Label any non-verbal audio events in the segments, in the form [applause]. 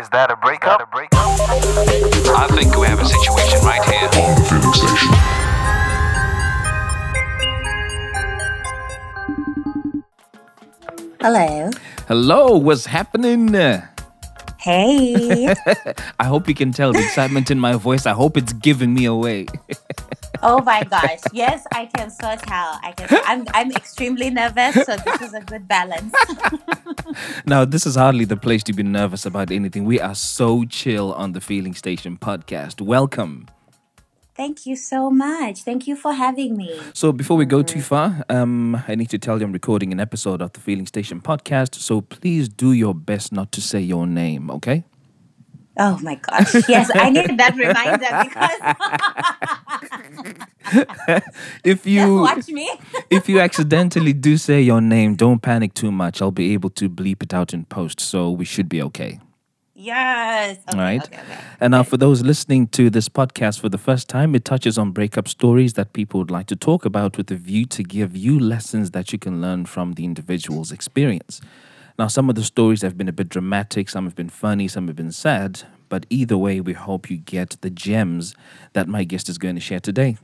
Is that a breakup? A breakup? I think we have a situation right here. on the Feeling Station. Hello. Hello, what's happening? Hey. [laughs] I hope you can tell the excitement in my voice. I hope it's giving me away. [laughs] oh my gosh. Yes, I can so tell. I can. [laughs] I'm I'm extremely nervous, so this is a good balance. [laughs] now, this is hardly the place to be nervous about anything. We are so chill on the Feeling Station podcast. Welcome. Thank you so much. Thank you for having me. So, before we go too far, um, I need to tell you I'm recording an episode of the Feeling Station podcast. So, please do your best not to say your name, okay? Oh my gosh. Yes, I need that reminder because [laughs] If you watch me. [laughs] if you accidentally do say your name, don't panic too much. I'll be able to bleep it out in post, so we should be okay. Yes. Okay, right? Okay, okay. And now, for those listening to this podcast for the first time, it touches on breakup stories that people would like to talk about with a view to give you lessons that you can learn from the individual's experience. Now, some of the stories have been a bit dramatic, some have been funny, some have been sad, but either way, we hope you get the gems that my guest is going to share today.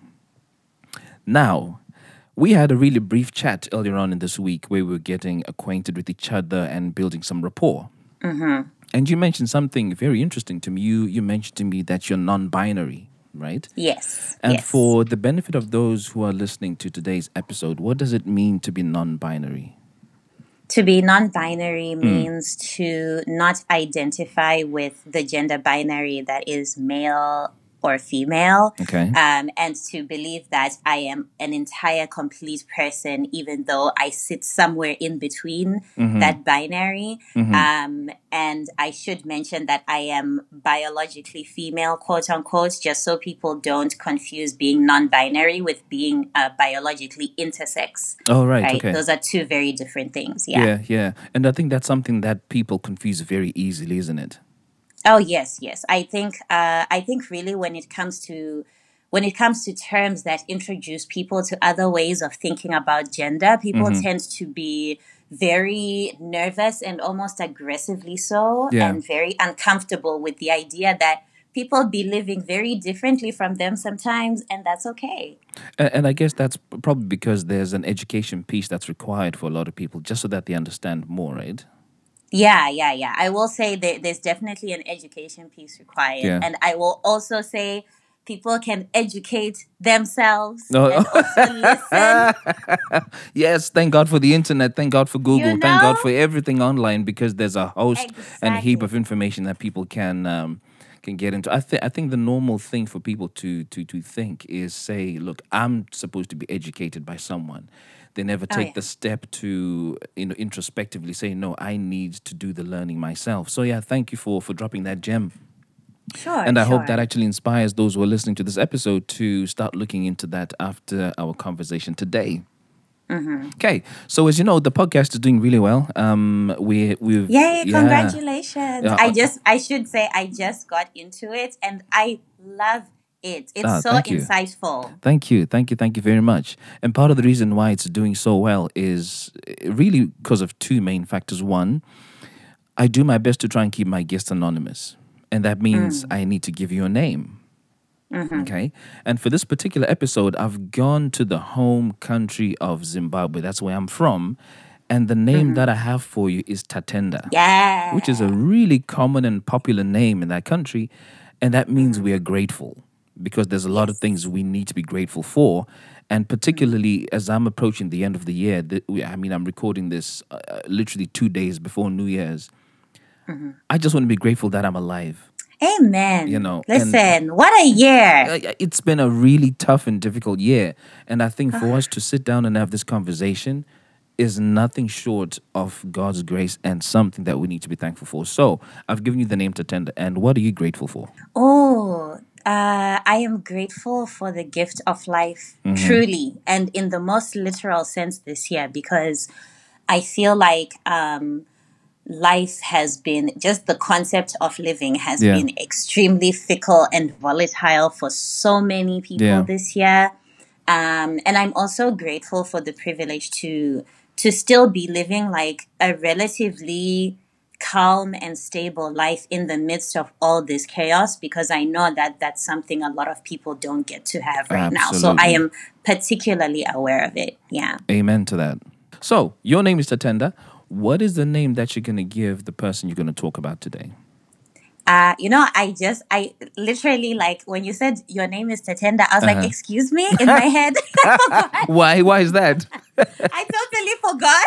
Now, we had a really brief chat earlier on in this week where we were getting acquainted with each other and building some rapport. Mm-hmm. And you mentioned something very interesting to me. You you mentioned to me that you're non-binary, right? Yes. And yes. for the benefit of those who are listening to today's episode, what does it mean to be non-binary? To be non binary Hmm. means to not identify with the gender binary that is male or female. Okay. Um, and to believe that I am an entire complete person, even though I sit somewhere in between Mm-hmm. that binary. Um, and I should mention that I am biologically female, quote unquote, just so people don't confuse being non binary with being uh, biologically intersex. Oh, right. Right? Okay. Those are two very different things. Yeah. yeah, yeah. And I think that's something that people confuse very easily, isn't it? Oh yes, yes. I think uh, I think really when it comes to when it comes to terms that introduce people to other ways of thinking about gender, people Mm-hmm. tend to be very nervous and almost aggressively so, Yeah. and very uncomfortable with the idea that people be living very differently from them sometimes, and that's okay. And, and I guess that's probably because there's an education piece that's required for a lot of people, just so that they understand more, right? Yeah, yeah, yeah. I will say that there's definitely an education piece required. Yeah. And I will also say people can educate themselves No. and also listen. [laughs] yes, thank God for the internet. Thank God for Google. Thank God for everything online because there's a host and a heap of information that people can um, can get into. I think I think the normal thing for people to to to think is say, look, I'm supposed to be educated by someone. They never take yeah. the step to you know introspectively say, no, I need to do the learning myself. So yeah, thank you for for dropping that gem. Sure. And I hope that actually inspires those who are listening to this episode to start looking into that after our conversation today. Mm-hmm. Okay, so as you know, the podcast is doing really well. Um, we we've Yay, yeah. congratulations. Yeah, I just I should say I just got into it and I love it. It's Ah, so thank insightful. Thank you, thank you, thank you very much. And part of the reason why it's doing so well is uh, really because of two main factors. One, I do my best to try and keep my guests anonymous, and that means Mm. I need to give you a name. Mm-hmm. Okay. And for this particular episode, I've gone to the home country of Zimbabwe. That's where I'm from. And the name that I have for you is Tatenda, Mm-hmm. Yeah. which is a really common and popular name in that country. And that means we are grateful because there's a lot of things we need to be grateful for. And particularly as I'm approaching the end of the year, the, we- I mean, I'm recording this uh, uh, literally two days before New Year's. I just want to be grateful that I'm alive. Amen. You know, Listen, what a year. It's been a really tough and difficult year. And I think for us to sit down and have this conversation is nothing short of God's grace and something that we need to be thankful for. So I've given you the name Tatenda. And what are you grateful for? Oh, uh, I am grateful for the gift of life, truly, and in the most literal sense this year, because I feel like um, life has been just the concept of living has Yeah. been extremely fickle and volatile for so many people Yeah. this year. Um, and I'm also grateful for the privilege to to still be living like a relatively calm and stable life in the midst of all this chaos because I know that that's something a lot of people don't get to have right now. So I am particularly aware of it. Yeah. Amen to that. So, your name is Tatenda. What is the name that you're going to give the person you're going to talk about today? Uh, you know, I just, I literally like when you said your name is Tatenda, I was Uh-huh. like, excuse me, [laughs] in my head. [laughs] Why? Why is that? I totally forgot.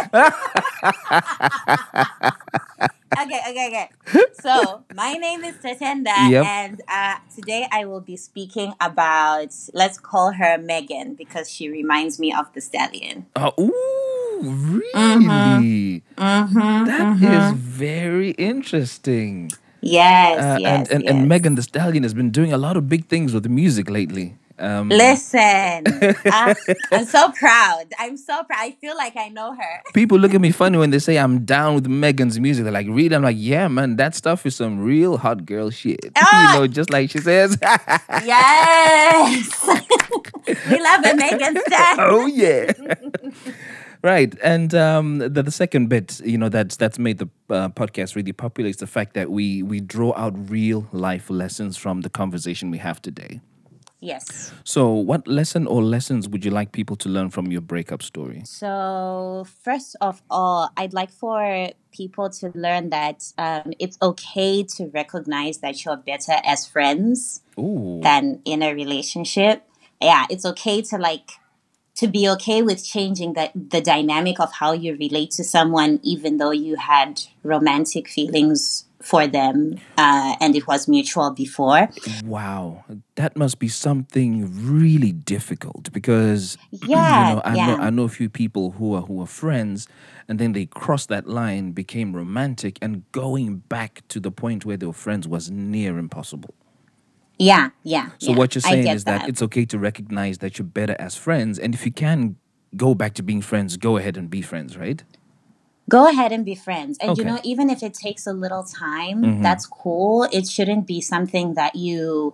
[laughs] okay, okay, okay. [laughs] So my name is Tatenda, Yep. and uh, today I will be speaking about. Let's call her Megan because she reminds me of the stallion. Oh, ooh, really? Mm-hmm. That is very interesting. Yes, Uh, yes, and, and, yes. and Megan Thee Stallion has been doing a lot of big things with music lately. Um, Listen, [laughs] uh, I'm so proud. I'm so proud. I feel like I know her. people look at me funny when they say I'm down with Megan's music. They're like, really? I'm like, yeah, man, that stuff is some real hot girl shit. [laughs] Ah! you know, just like she says. Yes, [laughs] we love a Megan Stan. oh yeah. right, and um, the, the second bit, you know, that's that's made the uh, podcast really popular is the fact that we we draw out real life lessons from the conversation we have today. Yes. So, what lesson or lessons would you like people to learn from your breakup story? So, first of all, I'd like for people to learn that um, it's okay to recognize that you're better as friends Ooh, than in a relationship. Yeah, it's okay to like to be okay with changing the the dynamic of how you relate to someone, even though you had romantic feelings for them uh, and it was mutual before. wow, that must be something really difficult because Yeah, you know, I yeah. know I know a few people who are who are friends, and then they crossed that line, became romantic, and going back to the point where they were friends was near impossible. Yeah, yeah. So yeah. what you're saying is that. it's okay to recognize that you're better as friends, and if you can go back to being friends, go ahead and be friends, right? Go ahead and be friends and you know even if it takes a little time Mhm. that's cool it shouldn't be something that you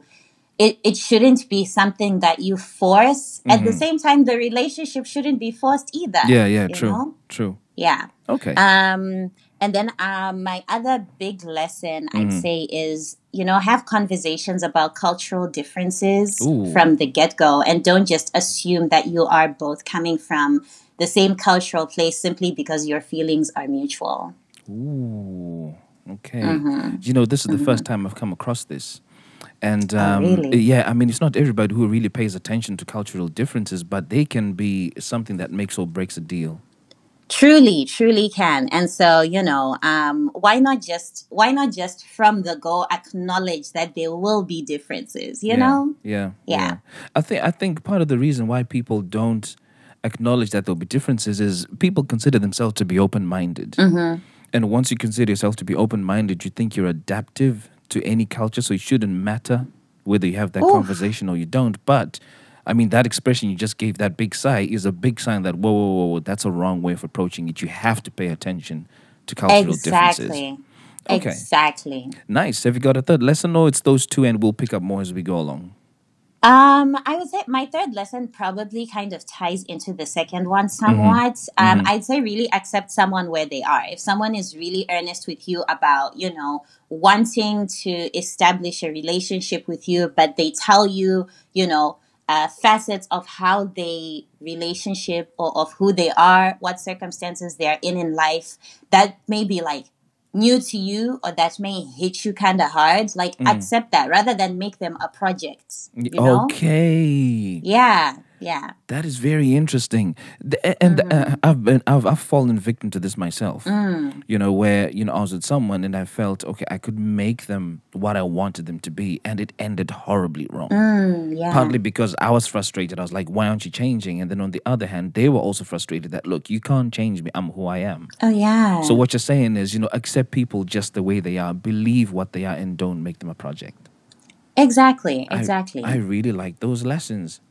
it, it shouldn't be something that you force at the Mhm. same time the relationship shouldn't be forced either Yeah, yeah, true, know? true. yeah Okay. um and then um, my other big lesson I'd Mhm. say is, you know, have conversations about cultural differences Ooh. from the get go and don't just assume that you are both coming from the same cultural place simply because your feelings are mutual. Ooh, okay. Mm-hmm. You know, this is the first time I've come across this. And Oh, um, really? yeah, I mean, it's not everybody who really pays attention to cultural differences, but they can be something that makes or breaks a deal. Truly, truly can. And so, you know, um, why not just why not just from the go acknowledge that there will be differences, you yeah, know? Yeah, Yeah. I think I think part of the reason why people don't acknowledge that there'll be differences is people consider themselves to be open minded. Mm-hmm. And once you consider yourself to be open minded, you think you're adaptive to any culture, so it shouldn't matter whether you have that Oof. conversation or you don't. But I mean, that expression you just gave, that big sigh, is a big sign that whoa, whoa, whoa, whoa that's a wrong way of approaching it. You have to pay attention to cultural differences. Exactly. Okay. Exactly. Nice. Have you got a third lesson? No, it's those two, and we'll pick up more as we go along. Um, I would say my third lesson probably kind of ties into the second one somewhat. Um, Mhm. I'd say really accept someone where they are. If someone is really earnest with you about, you know, wanting to establish a relationship with you, but they tell you, you know, uh, facets of how they relationship or of who they are, what circumstances they are in in life, that may be like new to you or that may hit you kind of hard. Like Mm. accept that rather than make them a project. You know? Okay. Yeah, yeah. That is very interesting, The- a- and uh, I've been I've, I've fallen victim to this myself. Mm. You know, where you know I was with someone and I felt okay, I could make them what I wanted them to be, and it ended horribly wrong. Mm, yeah. Partly because I was frustrated. I was like, "Why aren't you changing?" And then on the other hand, they were also frustrated that look, you can't change me. I'm who I am. oh yeah. So what you're saying is, you know, accept people just the way they are, believe what they are, and don't make them a project. exactly, I- exactly. I, really like those lessons.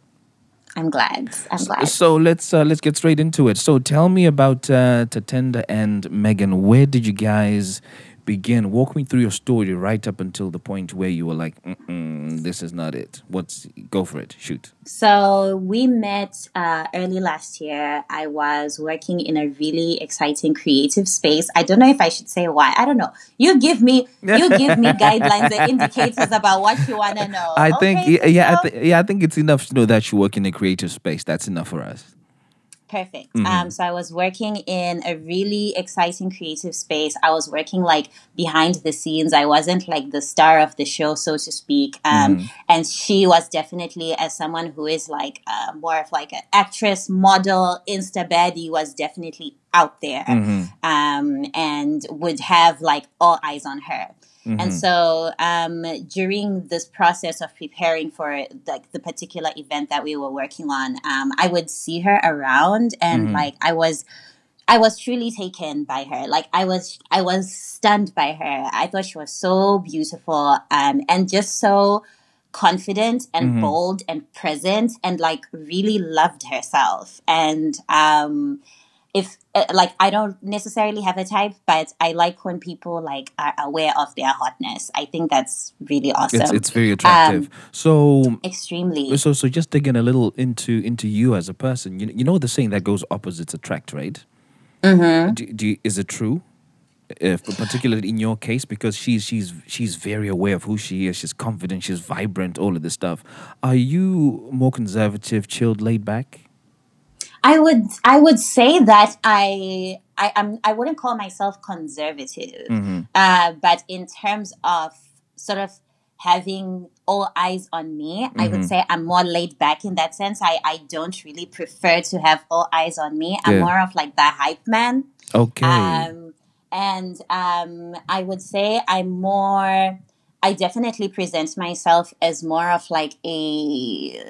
I'm glad. I'm glad. So let's uh, let's get straight into it. So tell me about uh, Tatenda and Megan. Where did you guys begin? Walk me through your story right up until the point where you were like, "This is not it." What's go for it? Shoot. So we met uh, early last year. I was working in a really exciting creative space. I don't know if I should say why. I don't know. You give me you give me [laughs] guidelines and indicators about what you want to know. I think Okay, yeah, yeah, I th- yeah, I think it's enough to know that you work in a creative space. That's enough for us. Perfect. Mm-hmm. Um, so I was working in a really exciting creative space. I was working like behind the scenes. I wasn't like the star of the show, so to speak. Um, Mm-hmm. And she was definitely, as someone who is like uh, more of like an actress, model, insta baddie, was definitely out there Mm-hmm. um, and would have like all eyes on her. Mm-hmm. And so um, during this process of preparing for like the particular event that we were working on, um, I would see her around, and like I was, I was truly taken by her. Like I was, I was stunned by her. I thought she was so beautiful, um, and just so confident and bold and present, and like really loved herself. And um, if uh, like I don't necessarily have a type, but I like when people like are aware of their hotness. I think that's really awesome. It's it's very attractive. so Extremely. so so just digging a little into into you as a person. You you know the saying that goes opposites attract, right? Mm-hmm. Do, do you, is it true? If particularly in your case, because she's she's she's very aware of who she is. She's confident. She's vibrant. All of this stuff. Are you more conservative, chilled, laid back? I would I would say that I I am I wouldn't call myself conservative, uh, but in terms of sort of having all eyes on me, I would say I'm more laid back in that sense. I I don't really prefer to have all eyes on me. I'm Yeah. more of like the hype man. Okay. Um, and um, I would say I'm more. I definitely present myself as more of like a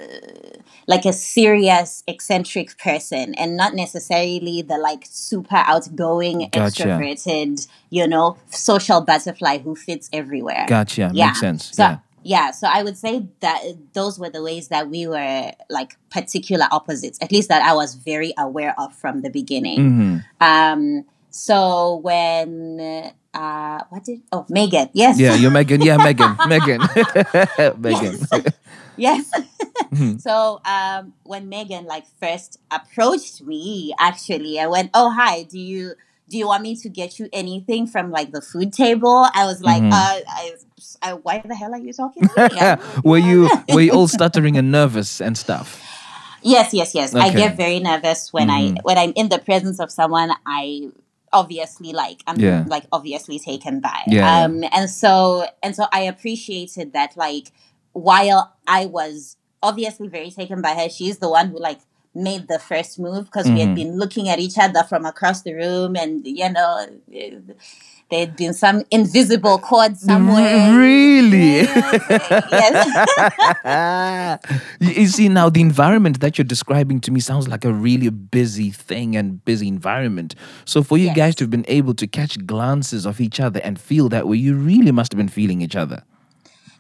like a serious eccentric person, and not necessarily the like super outgoing, Gotcha. extroverted, you know, social butterfly who fits everywhere. gotcha. Yeah. Makes sense. So, yeah. yeah, so I would say that those were the ways that we were like particular opposites, at least that I was very aware of from the beginning. Mm-hmm. Um, so when uh, what did oh Megan? Yes, Yeah, you're Megan. Yeah, Megan. [laughs] Megan. [laughs] Megan. yes. [laughs] Mm-hmm. so um, when Megan like first approached me, actually, I went, "Oh hi, do you do you want me to get you anything from like the food table?" I was like, Mm-hmm. uh, I, I, "Why the hell are you talking to me?" Were you were you all stuttering and nervous and stuff? Yes, yes, yes. I Okay. Mm-hmm. get very nervous when I when I'm in the presence of someone I obviously like I'm Yeah. like obviously taken by. Yeah. Um and so and so I appreciated that like while I was obviously very taken by her, she's the one who like made the first move because we Mm-hmm. had been looking at each other from across the room and you know there had been some invisible cord somewhere. Mm, really? [laughs] yes. you [laughs] you see now the environment that you're describing to me sounds like a really busy thing and busy environment. So for you Yes. guys to have been able to catch glances of each other and feel that way, you really must have been feeling each other.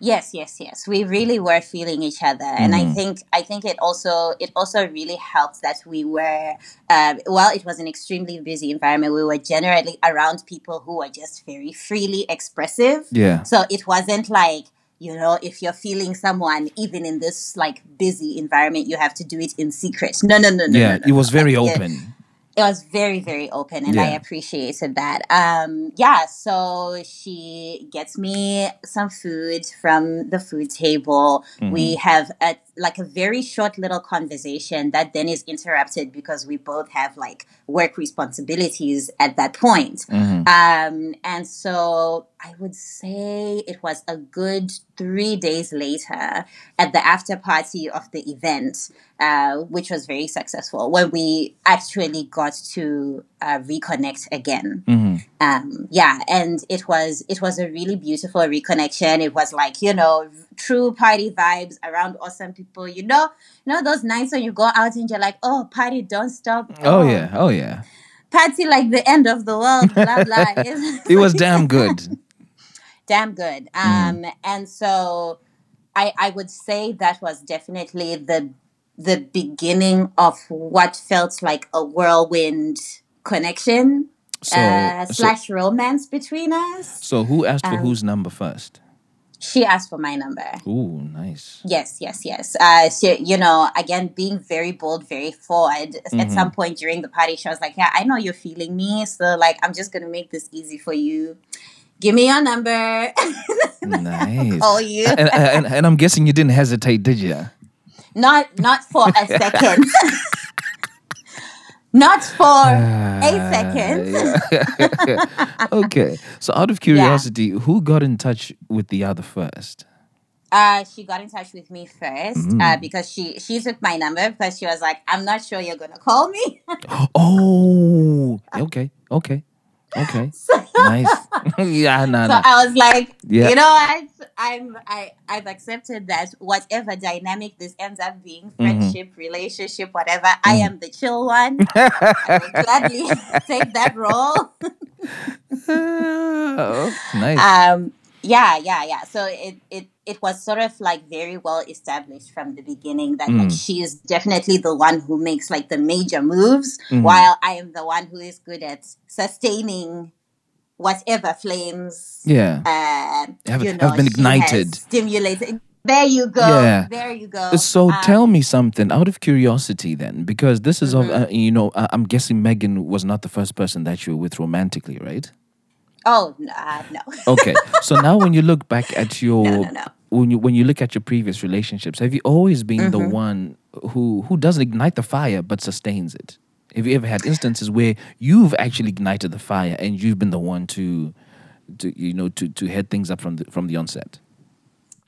Yes, yes, yes. We really were feeling each other, and Mm-hmm. I think I think it also it also really helped that we were uh, while it was an extremely busy environment, we were generally around people who were just very freely expressive. Yeah. So it wasn't like you know if you're feeling someone even in this like busy environment, you have to do it in secret. No, no, no, no. Yeah, no, no, it was no. very Like, open. It was very very open and i appreciated that. Um yeah so she gets me some food from the food table. We have a like a very short little conversation that then is interrupted because we both have like work responsibilities at that point. Um and so i would say it was a good three days later at the after party of the event uh, which was very successful when we actually got to uh, reconnect again. Um, yeah, and it was it was a really beautiful reconnection. It was like you know true party vibes around awesome people. You know, you know those nights when you go out and you're like, oh, party don't stop. Oh yeah, oh yeah. party like the end of the world. Blah blah. [laughs] It was damn good. Damn good. Um, and so I I would say that was definitely the the beginning of what felt like a whirlwind connection. So, uh, so, slash romance between us. so who asked um, for whose number first? She asked for my number. Ooh, nice. Yes, yes, yes. Uh, she, you know, again, being very bold, very forward. At Mm-hmm. some point during the party, she was like, "Yeah, I know you're feeling me, so like, I'm just gonna make this easy for you. Give me your number. [laughs] Nice. call you." and, and, and I'm guessing you didn't hesitate, did you? Not, not for a [laughs] second. not for a second. [laughs] Okay. So, out of curiosity, who got in touch with the other first? Uh, she got in touch with me first Mm. uh, because she she took my number because she was like, "I'm not sure you're gonna call me." [gasps] Oh, okay, okay, okay. [laughs] nice. [laughs] [laughs] yeah, no, So no. I was like, Yeah. you know what? I'm I I've accepted that whatever dynamic this ends up being, Mm-hmm. friendship, relationship, whatever, I am the chill one. I will gladly take that role. Oh, nice. Um yeah, yeah, yeah. So it it it was sort of like very well established from the beginning that like Mm. she is definitely the one who makes like the major moves, Mhm. while I am the one who is good at sustaining whatever flames yeah. uh, Have- you have been ignited. stimulated. There you go. Yeah. There you go. So Um, tell me something out of curiosity then, because this is Mm-hmm. of uh, you know uh, I'm guessing Megan was not the first person that you were with romantically, right? Oh n- uh, no. [laughs] Okay, so now when you look back at your No, no, no. when you when you look at your previous relationships, have you always been the Mm-hmm. one who who doesn't ignite the fire but sustains it? Have you ever had instances where you've actually ignited the fire and you've been the one to to you know to to head things up from the from the onset?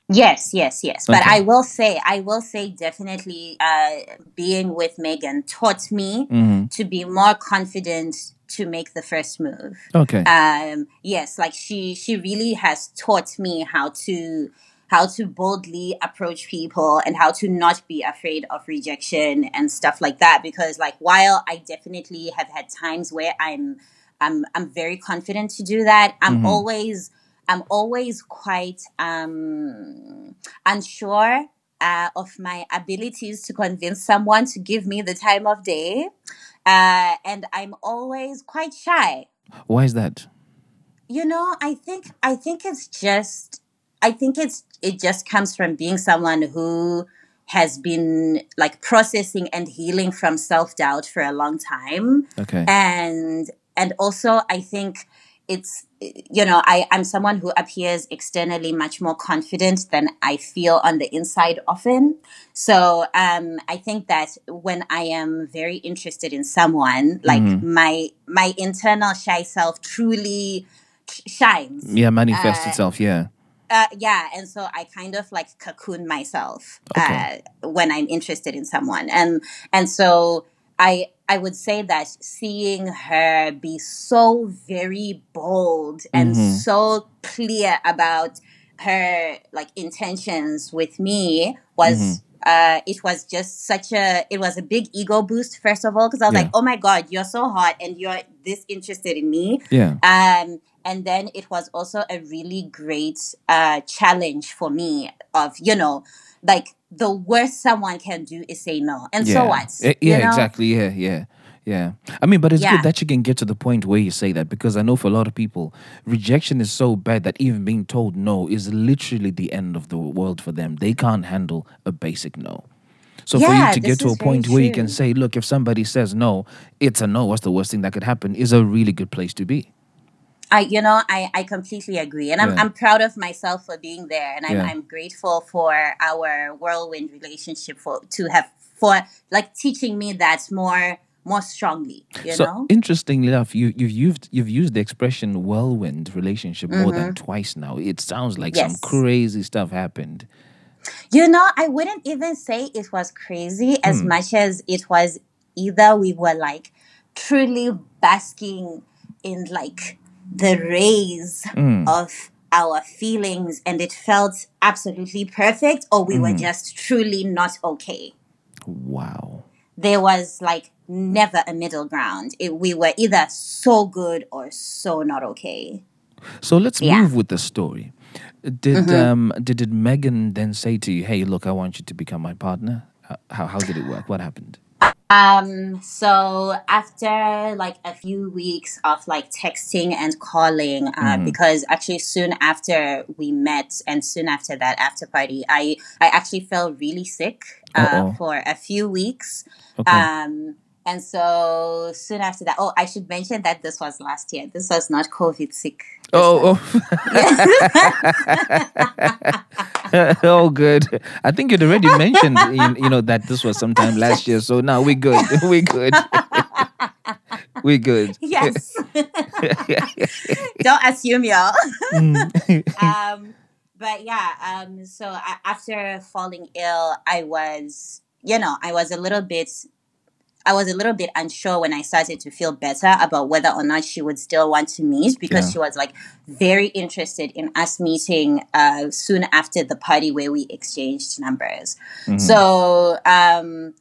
Yes, yes, yes. But I will say, I will say, definitely, uh, being with Megan taught me Mm-hmm. to be more confident to make the first move. Okay. um yes like she she really has taught me how to how to boldly approach people and how to not be afraid of rejection and stuff like that because like while i definitely have had times where i'm i'm i'm very confident to do that i'm always i'm always quite um unsure uh, of my abilities to convince someone to give me the time of day uh, and i'm always quite shy Why is that? you know i think i think it's just i think it's it just comes from being someone who has been like processing and healing from self-doubt for a long time Okay. and and also i think it's you know i i'm someone who appears externally much more confident than i feel on the inside often so um i think that when i am very interested in someone like my my internal shy self truly sh- shines yeah, manifest uh, itself. Yeah. uh, yeah, and so I kind of like cocoon myself Okay. uh, when I'm interested in someone, and and so I I would say that seeing her be so very bold and Mhm. so clear about her like intentions with me was. Uh, it was just such a it was a big ego boost first of all because I was Yeah. like oh my god you're so hot and you're this interested in me Yeah. um, and then it was also a really great uh, challenge for me of, you know, like the worst someone can do is say no. And yeah. so what? Eh, you Yeah, know? exactly. Yeah, yeah. Yeah. I mean, but it's Yeah. good that you can get to the point where you say that because I know for a lot of people, rejection is so bad that even being told no is literally the end of the world for them. They can't handle a basic no. So for you to get to a point where you can say, look, if somebody says no, it's a no, what's the worst thing that could happen is a really good place to be. I, you know, I, I completely agree. And I'm, Yeah. I'm proud of myself for being there. And I'm, Yeah. I'm grateful for our whirlwind relationship for, to have, for like teaching me that more, more strongly, you so know? interestingly enough, you you've used you've used the expression whirlwind relationship more than Mm-hmm. twice now. It sounds like some crazy stuff happened. You know, I wouldn't even say it was crazy as Hmm. much as it was either we were like truly basking in like the rays Hmm. of our feelings and it felt absolutely perfect, or we were Hmm. just truly not okay. Wow. There was like never a middle ground. It, we were either so good or so not okay. So let's Yeah. Mm-hmm. move with the story. Did um did, did Megan then say to you, "Hey, look, I want you to become my partner"? How how, how did it work? What happened? Um, so after like a few weeks of like texting and calling, uh, because actually soon after we met and soon after that after party, I I actually felt really sick uh, for a few weeks. Okay. Um, and so soon after that, oh, I should mention that this was last year. This was not COVID sick. oh, oh. [laughs] [laughs] [laughs] [laughs] oh, good. I think you'd already mentioned, you, you know, that this was sometime last year. So now we're good. [laughs] We're good. [laughs] we're good. Yes. Don't assume, y'all. Mm. um, but yeah, um, so after falling ill, I was, you know, I was a little bit, I was a little bit unsure when I started to feel better about whether or not she would still want to meet because Yeah. she was like very interested in us meeting uh, soon after the party where we exchanged numbers. So um,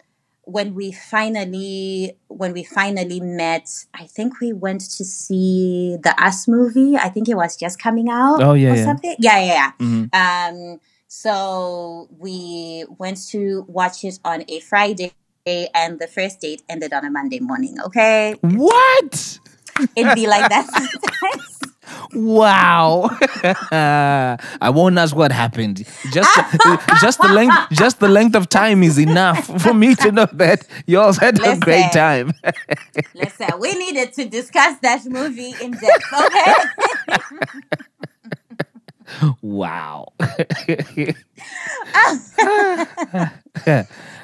when we finally when we finally met, I think we went to see the Us movie. I think it was just coming out. Oh, yeah, or yeah. something. Yeah, yeah, yeah. Mhm. Um, so we went to watch it on a Friday, and the first date ended on a Monday morning. Okay, What? [laughs] it'd be like that sometimes. Wow. [laughs] I won't ask what happened. Just [laughs] just the length just the length of time is enough for me to know that you all had a great Listen. time. Listen, we needed to discuss that movie in depth. Okay. Wow. [laughs]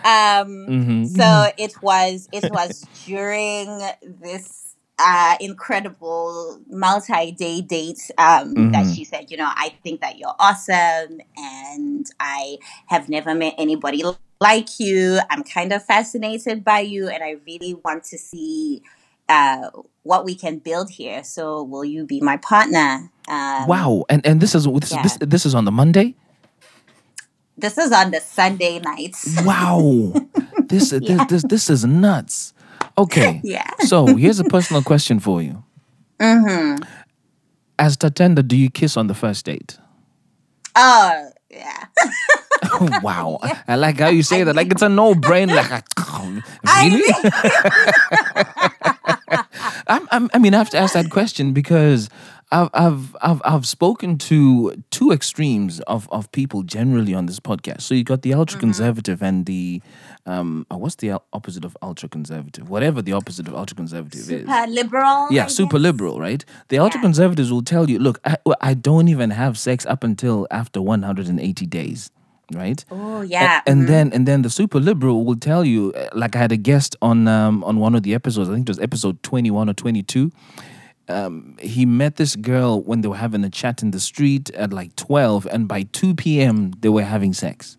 Um, Mhm. so it was it was during this uh, incredible multi-day date um, that Mhm. she said, you know, I think that you're awesome, and I have never met anybody like you. I'm kind of fascinated by you, and I really want to see uh, what we can build here. So, will you be my partner? Um, Wow. And and this is this, Yeah. this this is on the Monday? This is on the Sunday nights. Wow. [laughs] this, this this this is nuts. Okay. [laughs] Yeah. So here's a personal question for you. Mm-hmm. As Tatenda, do you kiss on the first date? Oh, yeah. [laughs] wow. I like how you say that. Like it's a no-brainer. Like I really? I'm, I'm, I mean, I have to ask that question because I've, I've, I've, I've spoken to two extremes of, of people generally on this podcast. So you got the ultra conservative and the, um, uh, what's the opposite of ultra conservative? Whatever the opposite of ultra conservative is. Super liberal. Yeah, I super guess. liberal, right? The ultra conservatives will tell you, look, I, I don't even have sex up until after 180 days, right? Oh, yeah. and then and then the super liberal will tell you uh, like i had a guest on um on one of the episodes i think it was episode 21 or 22 um he met this girl when they were having a chat in the street at like 12 and by 2 p.m they were having sex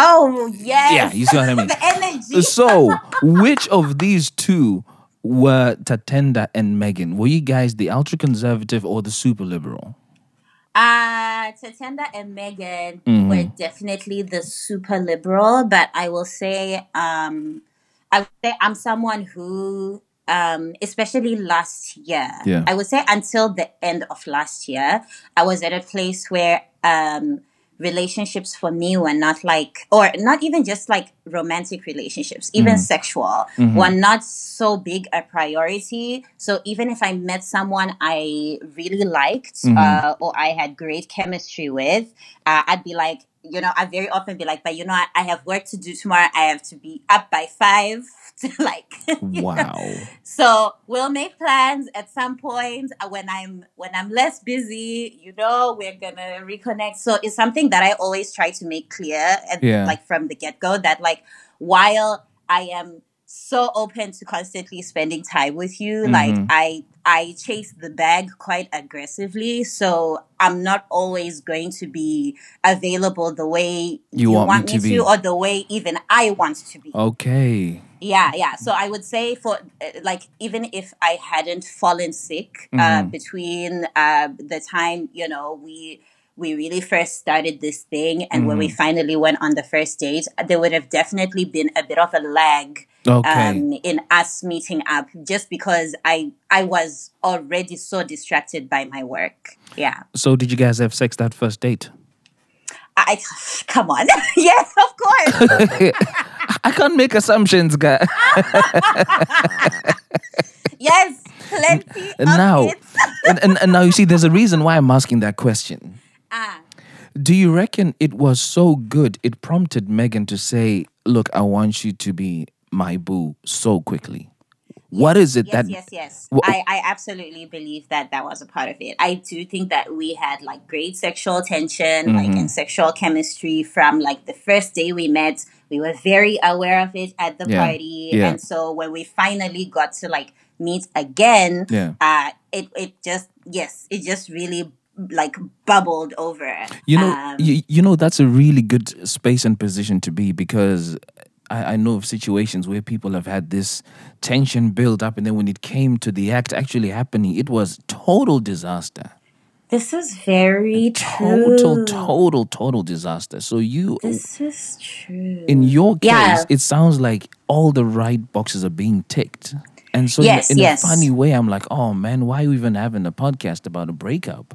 oh, yes. Yeah, you see what I [laughs] mean? the energy. so which of these two were tatenda and megan were you guys the ultra conservative or the super liberal Uh, Tatenda and Megan Mhm. were definitely the super liberal, but I will say, um, I would say I'm someone who, um, especially last year, Yeah. I would say until the end of last year, I was at a place where, um, relationships for me were not like, or not even just like romantic relationships, even sexual, were not so big a priority. So even if I met someone I really liked uh, or I had great chemistry with, uh, I'd be like, you know, I very often be like, but you know, I, I have work to do tomorrow. I have to be up by five [laughs] to like, [laughs] you know. wow So we'll make plans at some point uh, when I'm when I'm less busy. You know, we're gonna reconnect. So it's something that I always try to make clear, at, Yeah. like from the get go, that like while I am so open to constantly spending time with you, like Mhm. I I chase the bag quite aggressively. So I'm not always going to be available the way You want me to be. or the way even I want to be. okay Yeah, yeah. So I would say for uh, like even if I hadn't fallen sick uh, Mhm. between uh, the time you know we we really first started this thing and when we finally went on the first date, there would have definitely been a bit of a lag okay um, in us meeting up just because I I was already so distracted by my work. Yeah, so did you guys have sex that first date I [sighs] come on, [laughs] yes, of course. [laughs] I can't make assumptions, guy. [laughs] Yes, plenty now, and, and, and now you see, there's a reason why I'm asking that question. Ah, Do you reckon it was so good it prompted Megan to say, "Look, I want you to be my boo" so quickly? What is it yes, that? yes, yes. Wha- I, I absolutely believe that that was a part of it. I do think that we had like great sexual tension, like Mm-hmm. and sexual chemistry from like the first day we met. We were very aware of it at the Yeah, party, yeah. and so when we finally got to like meet again, Yeah. uh, it it just yes, it just really like bubbled over. You know, Um, you, you know that's a really good space and position to be because I, I know of situations where people have had this tension build up, and then when it came to the act actually happening, it was total disaster. this is very Total, true. total, total disaster. So you, This is true. in your case, Yeah. it sounds like all the right boxes are being ticked. And so, in a- Yes, in, yes. a funny way, I'm like, oh man, why are we even having a podcast about a breakup?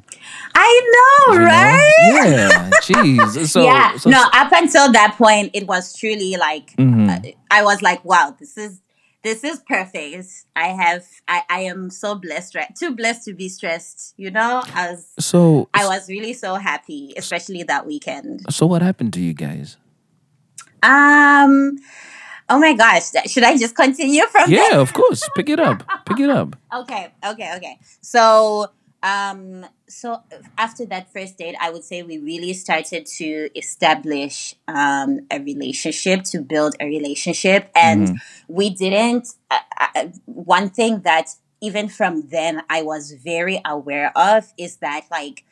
I know, You know? right? Yeah, [laughs] jeez. So, yeah. so no, up until that point, it was truly like uh, I was like, wow, this is this is perfect. I have I, I am so blessed, right? Too blessed to be stressed. You know, I was so, I was really so happy, especially that weekend. so what happened to you guys? Um. Oh my gosh, should I just continue from there? Yeah, of course. Pick it up. [laughs] Pick it up. okay okay okay so um so after that first date i would say we really started to establish um a relationship to build a relationship and we didn't uh, uh, one thing that even from then i was very aware of is that like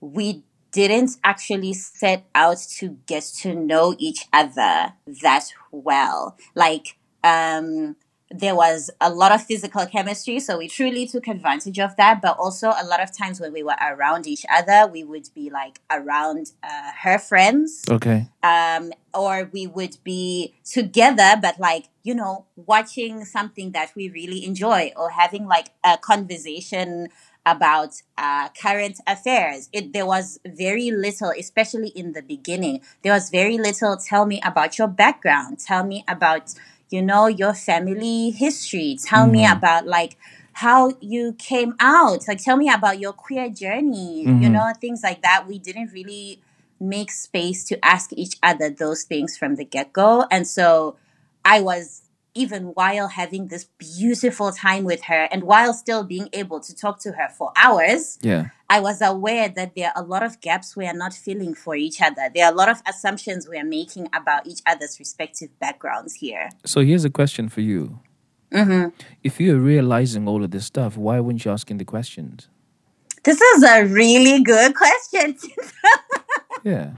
we didn't actually set out to get to know each other that well. Like, um, there was a lot of physical chemistry, so we truly took advantage of that. But also, a lot of times when we were around each other, we would be like around uh, her friends, Okay. um, or we would be together, but like, you know, watching something that we really enjoy or having like a conversation about uh, current affairs. It, there was very little, especially in the beginning, there was very little. Tell me about your background. Tell me about, you know, your family history. Tell me about like how you came out. Like, tell me about your queer journey, you Mhm. know, things like that. We didn't really make space to ask each other those things from the get go. And so I was, even while having this beautiful time with her and while still being able to talk to her for hours, Yeah. I was aware that there are a lot of gaps we are not filling for each other. There are a lot of assumptions we are making about each other's respective backgrounds here. So here's a question for you. hmm If you're realizing all of this stuff, why weren't you asking the questions? This is a really good question. [laughs] Yeah.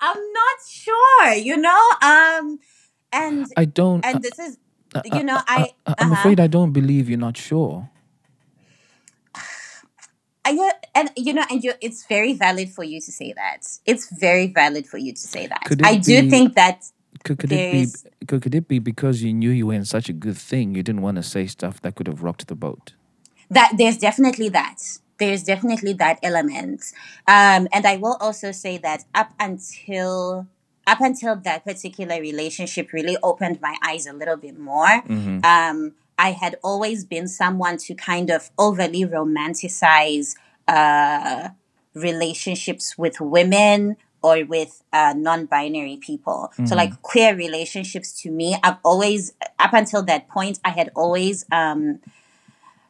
I'm not sure, you know? Um, and I don't. and uh, this is I- you know uh, i I, I'm uh-huh. afraid I don't believe you're not sure. I, and you know and you it's very valid for you to say that it's very valid for you to say that i do think that Could, could it be? Could, could it be because you knew you were in such a good thing, you didn't want to say stuff that could have rocked the boat? that there's definitely that there's definitely that element um and i will also say that up until up until that particular relationship really opened my eyes a little bit more. Mm-hmm. um i had always been someone to kind of overly romanticize uh relationships with women or with uh, non-binary people. So like queer relationships to me i've always up until that point i had always um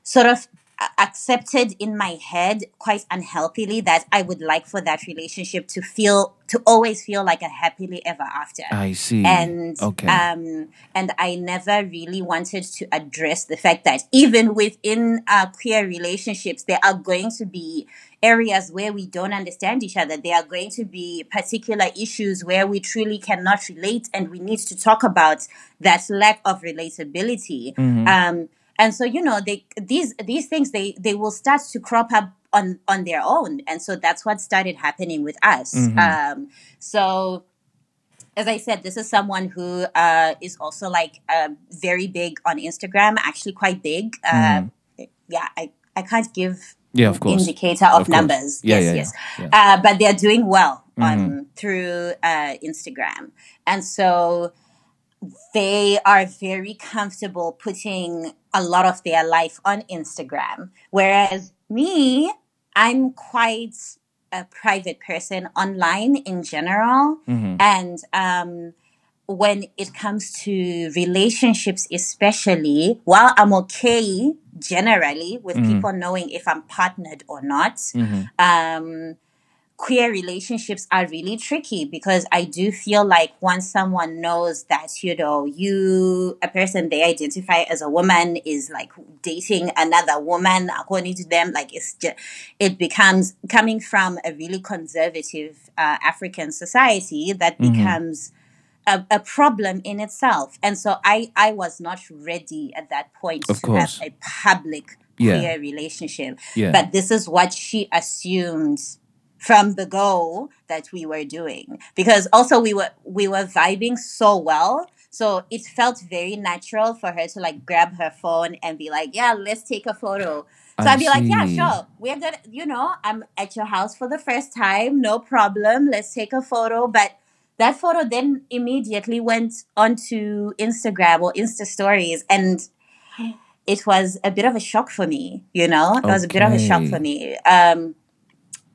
sort of accepted in my head quite unhealthily that I would like for that relationship to feel to always feel like a happily ever after. I see. and okay. um and I never really wanted to address the fact that even within uh, queer relationships there are going to be areas where we don't understand each other there are going to be particular issues where we truly cannot relate and we need to talk about that lack of relatability Mhm. um and so you know they these these things they they will start to crop up on on their own and so that's what started happening with us Mhm. um so as I said, this is someone who uh, is also like uh, very big on Instagram, actually quite big. Uh, Yeah, I, I can't give yeah, of course. indicator of, Of numbers. Yeah, yes, yeah, yes. yeah, Uh, but they're doing well Mm-hmm. on through uh, Instagram, and so they are very comfortable putting a lot of their life on Instagram. Whereas me, I'm quite a private person online in general. And um, when it comes to relationships, especially, while I'm okay generally with people knowing if I'm partnered or not, um, queer relationships are really tricky because I do feel like once someone knows that, you know, you, a person they identify as a woman is like dating another woman, according to them, like it's just, it becomes coming from a really conservative uh, African society that becomes a, a problem in itself. And so I, I was not ready at that point Of to course. have a public Yeah. queer relationship. Yeah. But this is what she assumed from the go that we were doing. Because also we were we were vibing so well. So it felt very natural for her to like grab her phone and be like yeah let's take a photo. So I i'd be like yeah sure. We're gonna you know i'm at your house for the first time. No problem. Let's take a photo. But that photo then immediately went onto instagram or insta stories and it was a bit of a shock for me you know? It was a bit of a shock for me. Um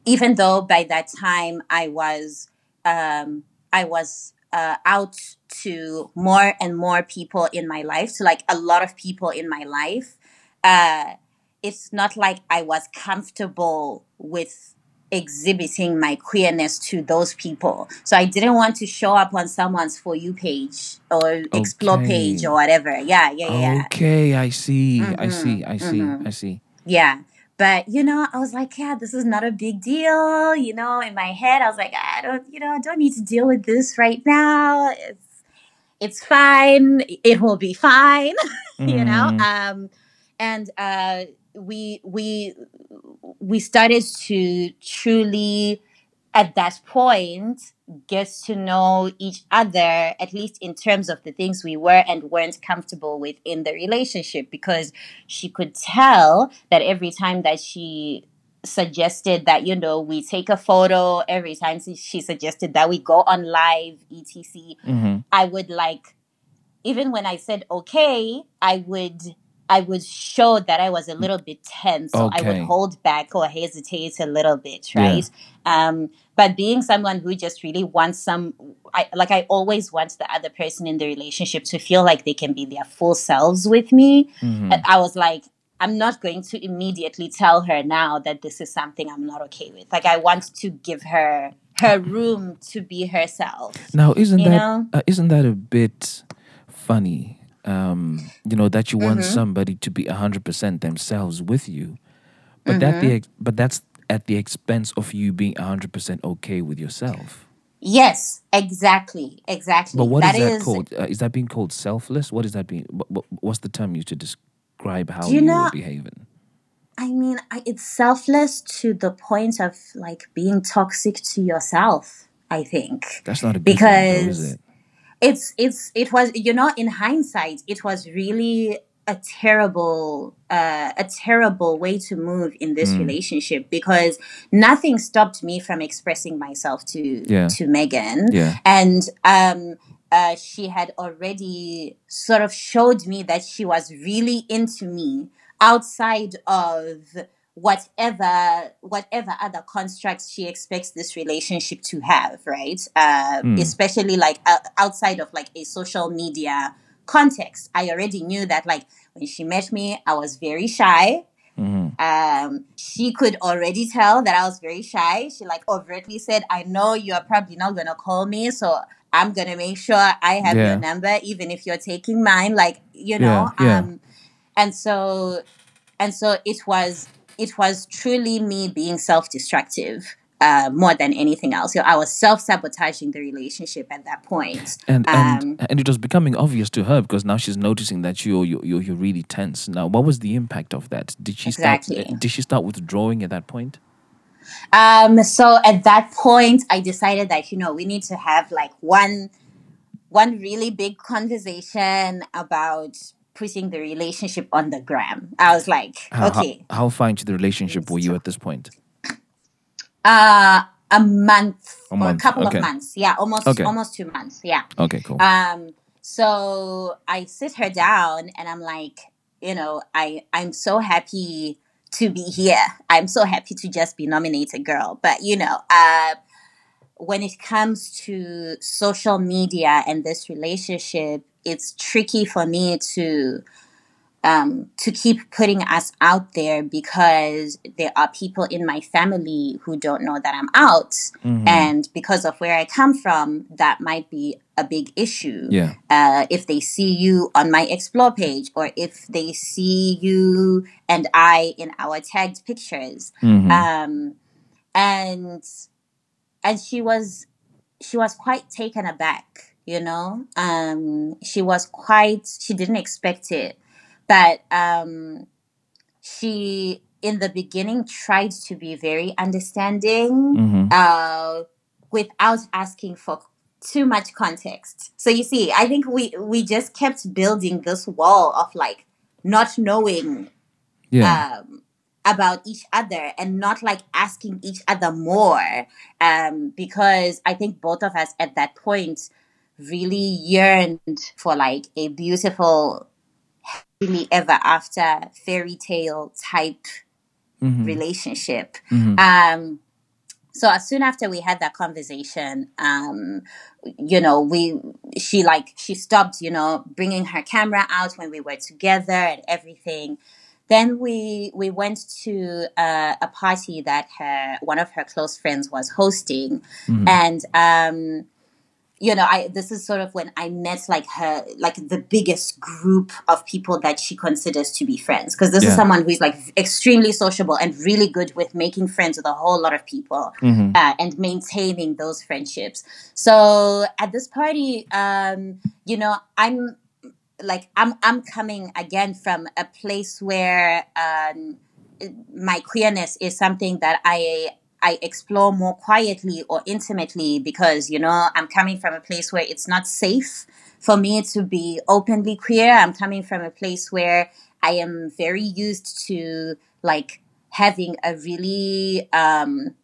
even though by that time I was um, I was uh, out to more and more people in my life, to like a lot of people in my life. Uh, it's not like I was comfortable with exhibiting my queerness to those people. So I didn't want to show up on someone's for you page or explore page or whatever. Yeah, yeah, yeah. Okay, I see. I Mhm, see. I see. mhm. I see. Yeah. But, you know, I was like, yeah, this is not a big deal. You know, in my head, I was like, I don't, you know, I don't need to deal with this right now. It's, it's fine. It will be fine. [laughs] you know? Mm. Um, and, uh, we, we, we started to truly, at that point, get to know each other, at least in terms of the things we were and weren't comfortable with in the relationship, because she could tell that every time that she suggested that you know we take a photo every time she suggested that we go on live etc Mhm. i would like even when i said okay i would i would show that i was a little bit tense so i would hold back or hesitate a little bit Yeah. right um but being someone who just really wants some I, like i always want the other person in the relationship to feel like they can be their full selves with me Mhm. and I was like, I'm not going to immediately tell her now that this is something I'm not okay with. Like I want to give her her room to be herself. Now, isn't that uh, not that a bit funny? Um, you know that you want Mm-hmm. somebody to be hundred percent themselves with you, but that the Mm-hmm. but that's at the expense of you being hundred percent okay with yourself. Yes, exactly, exactly. But what is That that is- called? Uh, is that being called selfless? What is that being? What, what, what's the term used to describe how you you, know- were behaving? I mean, I, it's selfless to the point of like being toxic to yourself. I think. That's not a good thing, though, Because- is it? It's it's it was you know in hindsight it was really a terrible uh, a terrible way to move in this relationship because nothing stopped me from expressing myself to Yeah. to Megan Yeah. and um uh, she had already sort of showed me that she was really into me outside of whatever whatever other constructs she expects this relationship to have right uh, Mm. especially like uh, outside of like a social media context i already knew that like when she met me i was very shy Mhm. um, she could already tell that I was very shy. She like overtly said, "I know you are probably not gonna call me, so I'm gonna make sure I have Yeah. your number, even if you're taking mine." Like you know, Yeah, yeah. um, and so and so it was it was truly me being self-destructive uh, more than anything else. So I was self-sabotaging the relationship at that point. And and Um, and it was becoming obvious to her because now she's noticing that you're you're you're you're really tense. Now, what was the impact of that? Did she Exactly. start? Did she start withdrawing at that point? Um, so at that point, I decided that you know we need to have like one one really big conversation about putting the relationship on the gram. I was like, How, okay, How, how far into the relationship were you at this point? uh, a month A or a couple okay. of months. Yeah, almost Okay. almost two months. Yeah. Okay, cool. Um, So I sit her down and I'm like, you know, I I'm so happy to be here. I'm so happy to just be nominated girl. But you know, uh when it comes to social media and this relationship, it's tricky for me to um, to keep putting us out there because there are people in my family who don't know that I'm out. Mm-hmm. And because of where I come from, that might be a big issue. Yeah. Uh, if they see you on my explore page or if they see you and I in our tagged pictures. Mhm. Um, and and she was she was quite taken aback you know um she was quite she didn't expect it but um she in the beginning tried to be very understanding Mhm. uh without asking for too much context so you see i think we we just kept building this wall of like not knowing Yeah. um, about each other and not like asking each other more um, because I think both of us at that point really yearned for like a beautiful happily ever after fairy tale type Mhm. relationship. Mhm. Um, so as soon after we had that conversation, um, you know, we she like she stopped, you know, bringing her camera out when we were together and everything. Then we we went to uh, a party that her one of her close friends was hosting, Mhm. and um, you know, I this is sort of when I met like her like the biggest group of people that she considers to be friends because this Yeah. is someone who's like extremely sociable and really good with making friends with a whole lot of people Mhm. uh, and maintaining those friendships. So at this party, um, you know, I'm like I'm I'm coming again from a place where um, my queerness is something that I I explore more quietly or intimately because you know I'm coming from a place where it's not safe for me to be openly queer. I'm coming from a place where I am very used to like having a really um,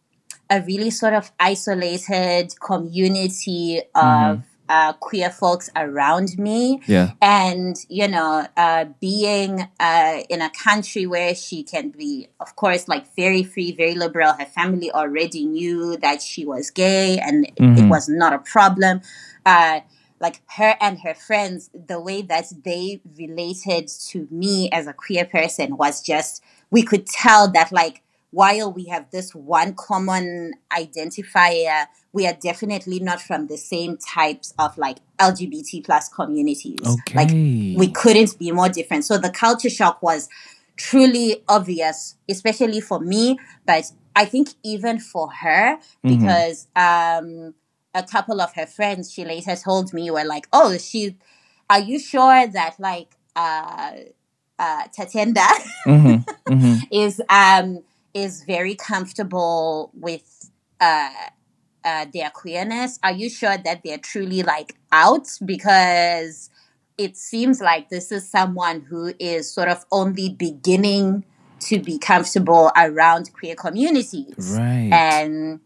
a really sort of isolated community of uh, queer folks around me. Yeah. and you know uh, being uh, in a country where she can be of course like very free very liberal her family already knew that she was gay and it- it was not a problem. Uh, like her and her friends the way that they related to me as a queer person was just we could tell that like while we have this one common identifier we are definitely not from the same types of like lgbt plus communities like we couldn't be more different. So the culture shock was truly obvious, especially for me, but I think even for her, Mhm. because um, a couple of her friends she later told me were like, "Oh, she, are you sure that like uh, uh, Tatenda Mhm. Mhm. [laughs] is um is very comfortable with uh." Uh, their queerness are you sure that they're truly like out because it seems like this is someone who is sort of only beginning to be comfortable around queer communities Right. and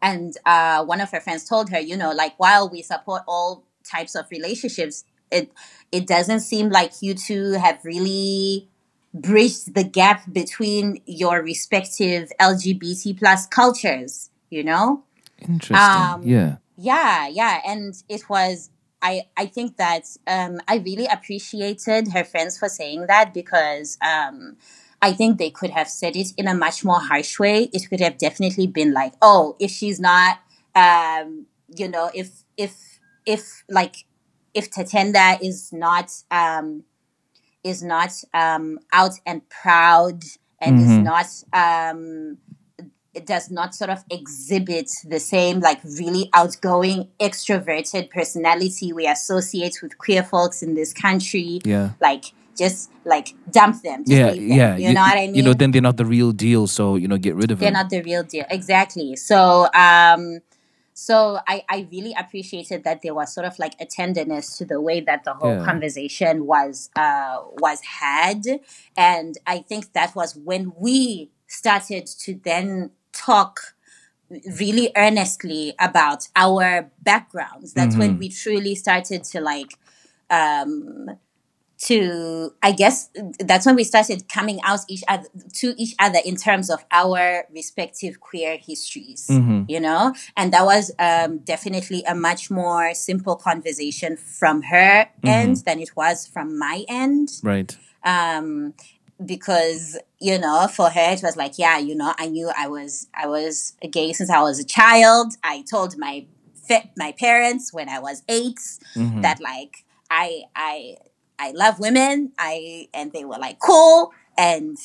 and uh, one of her friends told her you know like while we support all types of relationships it it doesn't seem like you two have really bridged the gap between your respective lgbt plus cultures you know Interesting. um, yeah. yeah yeah and it was i i think that um i really appreciated her friends for saying that because um i think they could have said it in a much more harsh way it could have definitely been like oh if she's not um you know if if if like if tatenda is not um is not um out and proud and is Mhm. not um it does not sort of exhibit the same like really outgoing extroverted personality we associate with queer folks in this country Yeah. like just like dump them Yeah. them, Yeah. you, know what i mean You know, then they're not the real deal. So you know, get rid of them. they're not the real deal exactly so um so I, I really appreciated that there was sort of like a tenderness to the way that the whole Yeah. conversation was uh was had and i think that was when we started to then talk really earnestly about our backgrounds. That's when we truly started to like um to I guess that's when we started coming out each other to each other in terms of our respective queer histories, you know, and that was um, definitely a much more simple conversation from her end than it was from my end. Right. um because you know for her it was like yeah you know i knew i was i was gay since i was a child. I told my my parents when i was 8 that like i i i love women i and they were like cool and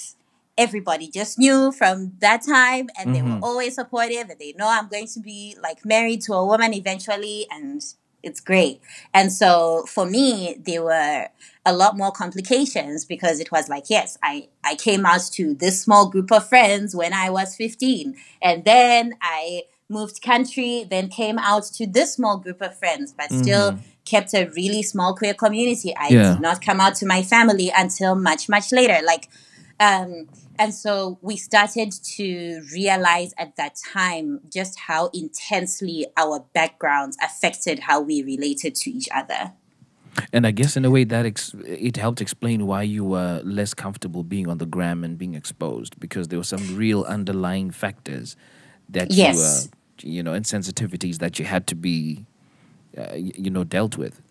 everybody just knew from that time and they were mm-hmm. always supportive and they know i'm going to be like married to a woman eventually and it's great. And so for me, there were a lot more complications because it was like, yes, I, I came out to this small group of friends when I was 15. And then I moved country, then came out to this small group of friends, but still mm-hmm. Kept a really small queer community. I Yeah. did not come out to my family until much, much later. Like, um, and so we started to realize at that time just how intensely our backgrounds affected how we related to each other. And I guess in a way that ex- it helped explain why you were less comfortable being on the gram and being exposed because there were some real underlying factors that Yes. you were, you know, insensitivities that you had to be, uh, you know, dealt with.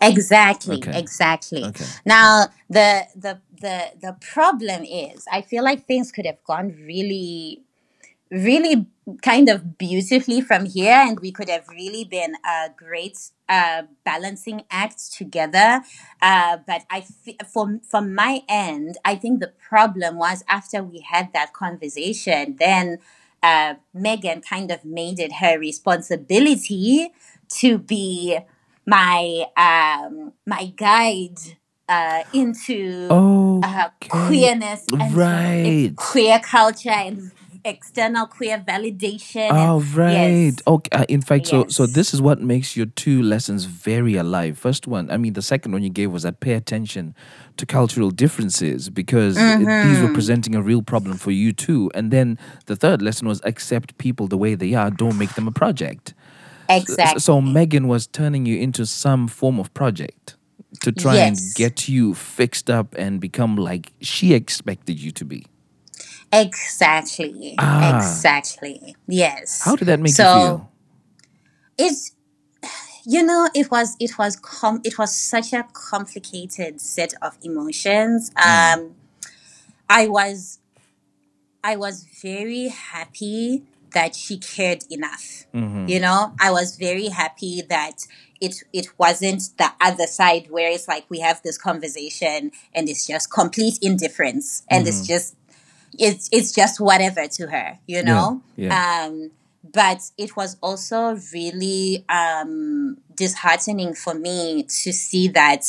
Exactly, Okay. exactly. Okay. Now the the the the problem is I feel like things could have gone really really kind of beautifully from here and we could have really been a great uh, balancing act together uh, but i f- from from my end i think the problem was after we had that conversation then uh, megan kind of made it her responsibility to be my um, my guide uh, into Oh, uh, queerness and Right. queer culture and external queer validation. Oh and, right. Yes. Okay. Uh, in fact, so so this is what makes your two lessons very alive. First one, I mean, the second one you gave was that pay attention to cultural differences because it- these were presenting a real problem for you too. And then the third lesson was accept people the way they are. Don't make them a project. Exactly. So Megan was turning you into some form of project to try and get you fixed up and become like she expected you to be. exactly. Ah. Exactly. Yes. How did that make so, you feel? It's you know it was it was com- it was such a complicated set of emotions. Um, I was I was very happy that she cared enough. You know, I was very happy that it it wasn't the other side where it's like we have this conversation and it's just complete indifference and it's just it's it's just whatever to her, you know. yeah. Um, but it was also really um, disheartening for me to see that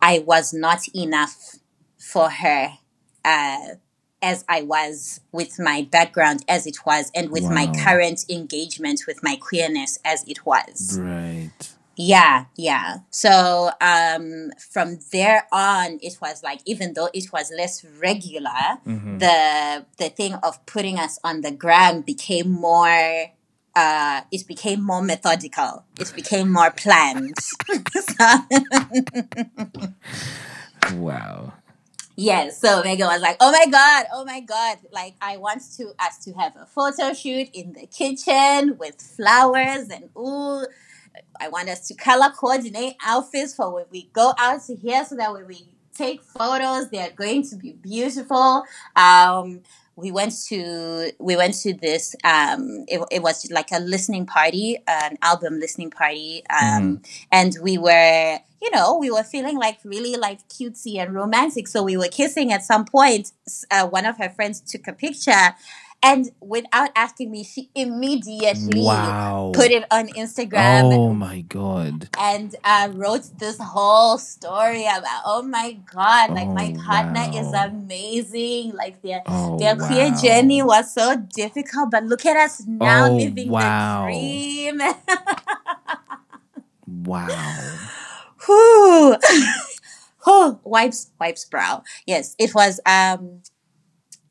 I was not enough for her uh, as I was with my background as it was, and with my current engagement with my queerness as it was. Right. Yeah, yeah. So um, from there on, it was like even though it was less regular, the the thing of putting us on the gram became more. Uh, it became more methodical. It became more planned. [laughs] [laughs] Wow. Yes, so Megan was like, "Oh my god, oh my god! Like, I want to us to have a photo shoot in the kitchen with flowers and ooh, I want us to color coordinate outfits for when we go out to here, so that when we take photos, they're going to be beautiful." Um, we went to we went to this. Um, it, it was like a listening party, an album listening party, um, and we were you know, we were feeling like really like cutesy and romantic. So we were kissing at some point. Uh, one of her friends took a picture, and without asking me, she immediately Wow. put it on Instagram Oh my god. and uh, wrote this whole story about, oh my god, like my Oh, partner is amazing. Like their Oh, their queer journey was so difficult, but look at us now Oh, living wow. the dream. Wow. [laughs] Whew. [laughs] Whew. wipes wipes brow. Yes, it was um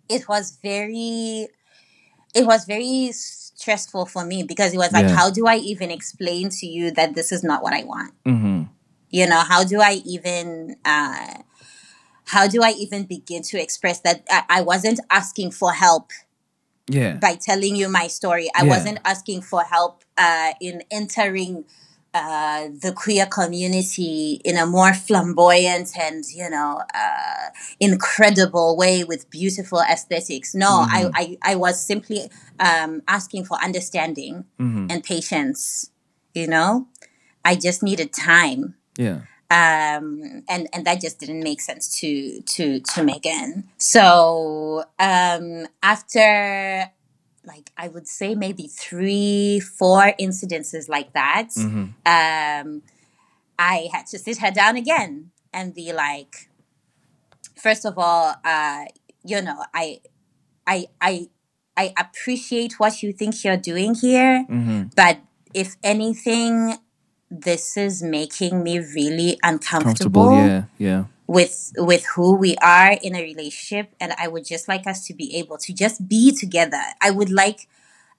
it was very it was very stressful for me because it was like, Yeah. how do I even explain to you that this is not what I want? Mm-hmm. You know, how do I even, uh, how do I even begin to express that I, I wasn't asking for help Yeah. by telling you my story. I Yeah. wasn't asking for help uh, in entering uh, the queer community in a more flamboyant and you know uh, incredible way with beautiful aesthetics. No, I, I I was simply um, asking for understanding Mm-hmm. and patience. You know, I just needed time Yeah. um, and and that just didn't make sense to to to Megan. So um, after like I would say maybe three, four incidences like that, Mm-hmm. um, I had to sit her down again and be like, first of all, uh, you know, I, I, I, I appreciate what you think you're doing here, Mm-hmm. but if anything, this is making me really Comfortable. uncomfortable Yeah. Yeah. With with who we are in a relationship and i would just like us to be able to just be together i would like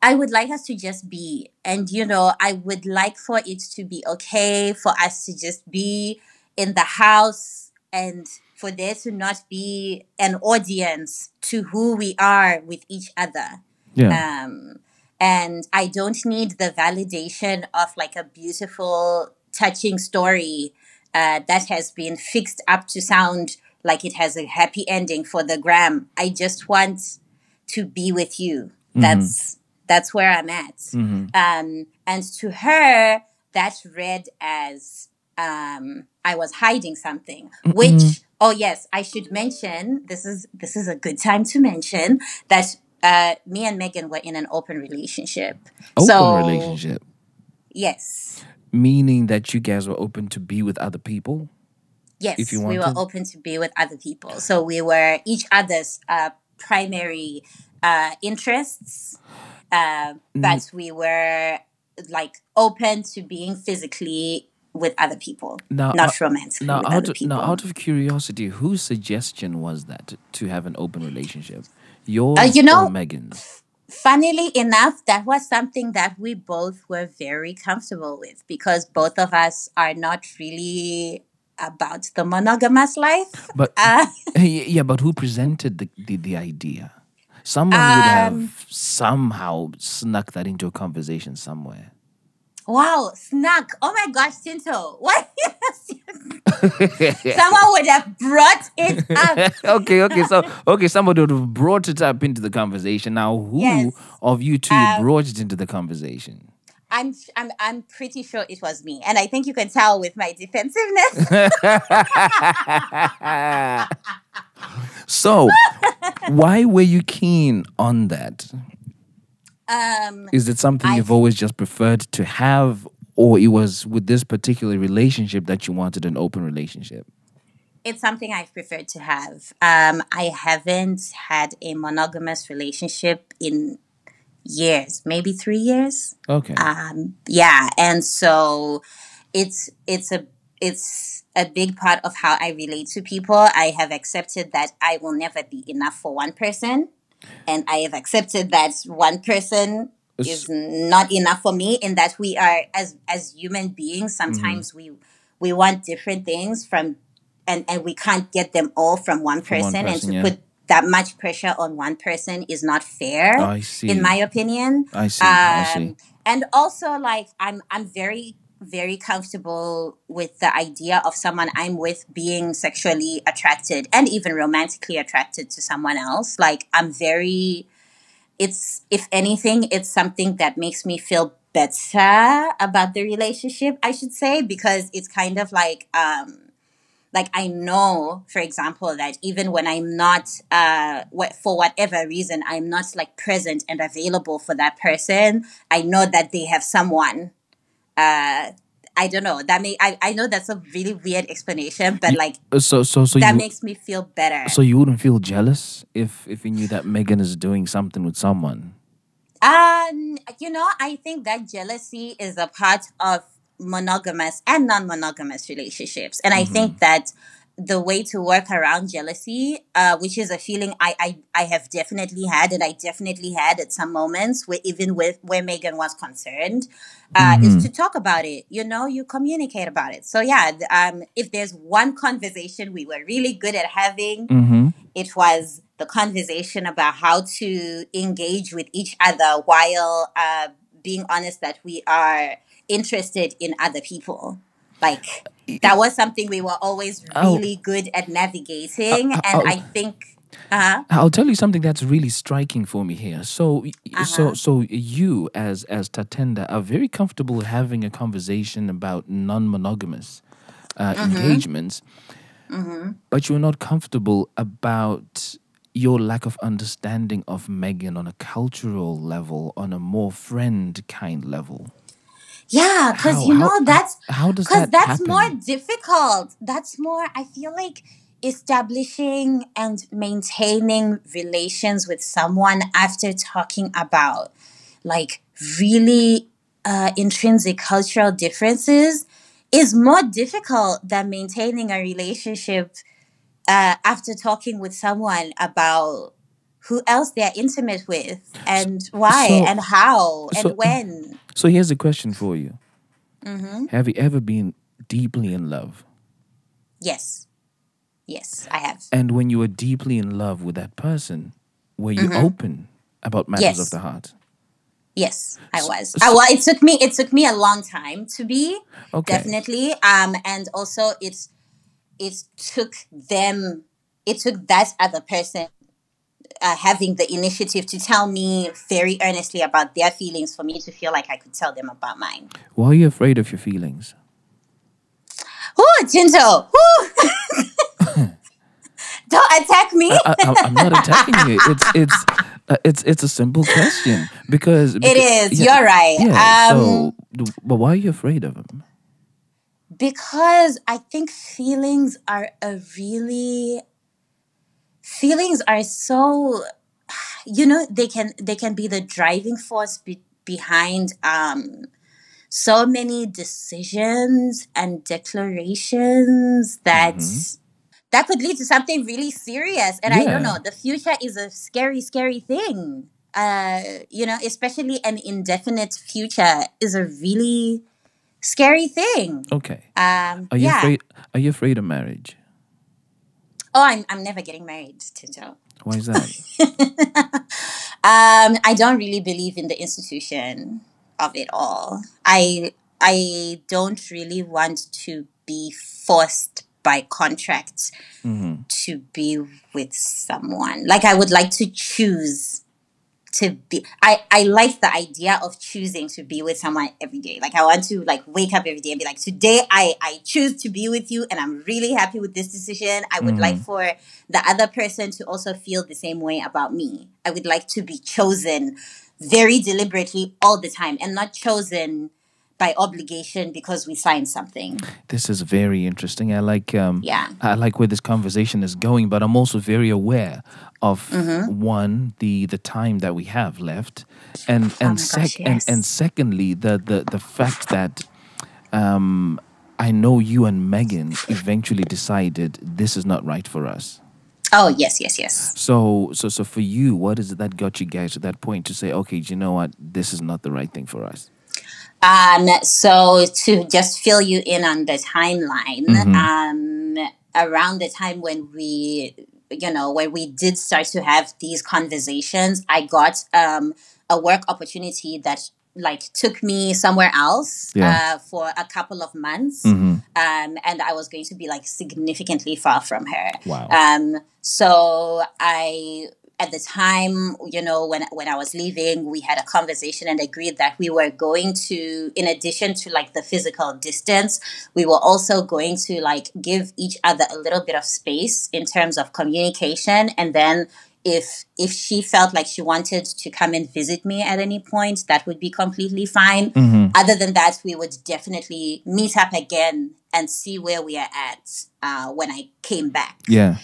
i would like us to just be and you know i would like for it to be okay for us to just be in the house and for there to not be an audience to who we are with each other Yeah. um, and I don't need the validation of like a beautiful, touching story uh, that has been fixed up to sound like it has a happy ending for the gram. I just want to be with you. That's that's where I'm at. Mm-hmm. Um, and to her, that read as um, I was hiding something. Which, oh yes, I should mention. This is this is a good time to mention that uh, me and Megan were in an open relationship. Open so relationship. yes, Meaning that you guys were open to be with other people. yes, If you we were open to be with other people. So we were each other's uh, primary uh, interests, uh, but we were like open to being physically with other people, Now, not uh, romantically Now, out of, now, out of curiosity, whose suggestion was that to, to have an open relationship? Yours Uh, you know- or Megan's? Funnily enough, that was something that we both were very comfortable with because both of us are not really about the monogamous life. But Uh, [laughs] yeah, but who presented the, the, the idea? Someone would Um, have somehow snuck that into a conversation somewhere. Wow, snack. Oh my gosh, Tinto. [laughs] What? [laughs] Someone would have brought it up. [laughs] okay, okay, so okay, somebody would have brought it up into the conversation. Now, who Yes. of you two Um, brought it into the conversation? I'm, I'm, I'm pretty sure it was me. And I think you can tell with my defensiveness. so, why were you keen on that? Um, Is it something I you've always just preferred to have, or it was with this particular relationship that you wanted an open relationship? it's something I've preferred to have. Um, I haven't had a monogamous relationship in years, maybe three years. Okay. Um, yeah, and so it's it's a it's a big part of how I relate to people. I have accepted that I will never be enough for one person, and I have accepted that one person is not enough for me. In that we are as as human beings, sometimes we we want different things from, and and we can't get them all from one From one person, person, and to yeah. put that much pressure on one person is not fair. I see. In my opinion, I see. I see. um, and also like I'm I'm very very comfortable with the idea of someone I'm with being sexually attracted and even romantically attracted to someone else. Like I'm very it's if anything it's something that makes me feel better about the relationship, I should say, because it's kind of like um like I know, for example, that even when I'm not, uh, what, for whatever reason, I'm not like present and available for that person, I know that they have someone. Uh, I don't know. That may I, I know that's a really weird explanation, but like Uh, So, so, so that you, makes me feel better. so you wouldn't feel jealous if if you knew that Megan is doing something with someone. Um, you know, I think that jealousy is a part of monogamous and non-monogamous relationships, and I think that the way to work around jealousy, uh, which is a feeling I, I I have definitely had, and I definitely had at some moments, where even with where Megan was concerned, uh, is to talk about it. You know, you communicate about it. So yeah, um, if there's one conversation we were really good at having, Mm-hmm. it was the conversation about how to engage with each other while uh, being honest that we are interested in other people. Like that was something we were always Oh. really good at navigating, Uh, and oh. I think. Uh, I'll tell you something that's really striking for me here. So, so, Uh-huh. so you as as Tatenda are very comfortable having a conversation about non-monogamous uh, Mm-hmm. engagements, but you're not comfortable about your lack of understanding of Megan on a cultural level, on a more friend kind level. Yeah, because How- you how- know that's How does because that that's happen? more difficult. That's more. I feel like establishing and maintaining relations with someone after talking about like really uh, intrinsic cultural differences is more difficult than maintaining a relationship uh, after talking with someone about who else they're intimate with and why so- and how and so- when. [clears throat] So here's a question for you: Mm-hmm. Have you ever been deeply in love? Yes. Yes, I have. And when you were deeply in love with that person, were you open about matters Mm-hmm. Yes. of the heart? Yes, I was. so- Uh, well, it took me it took me a long time to be Okay. definitely. Um, and also it's it took them. It took that other person uh, having the initiative to tell me very earnestly about their feelings for me to feel like I could tell them about mine. Why are you afraid of your feelings? Tinto! Ooh. [laughs] Don't attack me. I, I'm not attacking you. It's it's uh, it's it's a simple question because it because- is. yeah, You're right. Yeah. um, so, but why are you afraid of them? because I think feelings are a really feelings are so you know they can they can be the driving force be, behind um so many decisions and declarations that that could lead to something really serious and i don't know the future is a scary scary thing uh you know especially an indefinite future is a really scary thing Okay. um Are you yeah afraid? Are you afraid of marriage? Oh i'm, I'm never getting married tinto Why is that? [laughs] Um, I don't really believe in the institution of it all. I I don't really want to be forced by contract to be with someone. Like I would like to choose to be I, I like the idea of choosing to be with someone every day. Like I want to like wake up every day and be like, today I, I choose to be with you and I'm really happy with this decision. I would like mm. for the other person to also feel the same way about me. I would like to be chosen very deliberately all the time and not chosen by obligation because we signed something. this is very interesting. I like um Yeah. I like where this conversation is going, but I'm also very aware of Mm-hmm. one the the time that we have left, and and Oh sec- gosh, and, and secondly the the the fact that um I know you and Megan eventually decided this is not right for us. Oh yes, yes, yes. So so so for you, what is it that got you guys to that point to say, okay, do you know what, this is not the right thing for us? Um, so to just fill you in on the timeline, um, around the time when we, you know, when we did start to have these conversations, I got um, a work opportunity that like took me somewhere else Yeah. uh, for a couple of months, Mhm. um, and I was going to be like significantly far from her. Wow. Um, so I, at the time, you know, when when I was leaving, we had a conversation and agreed that we were going to, in addition to like the physical distance, we were also going to like give each other a little bit of space in terms of communication, and then. If if she felt like she wanted to come and visit me at any point, that would be completely fine. Other than that, we would definitely meet up again and see where we are at uh, when I came back. Yeah.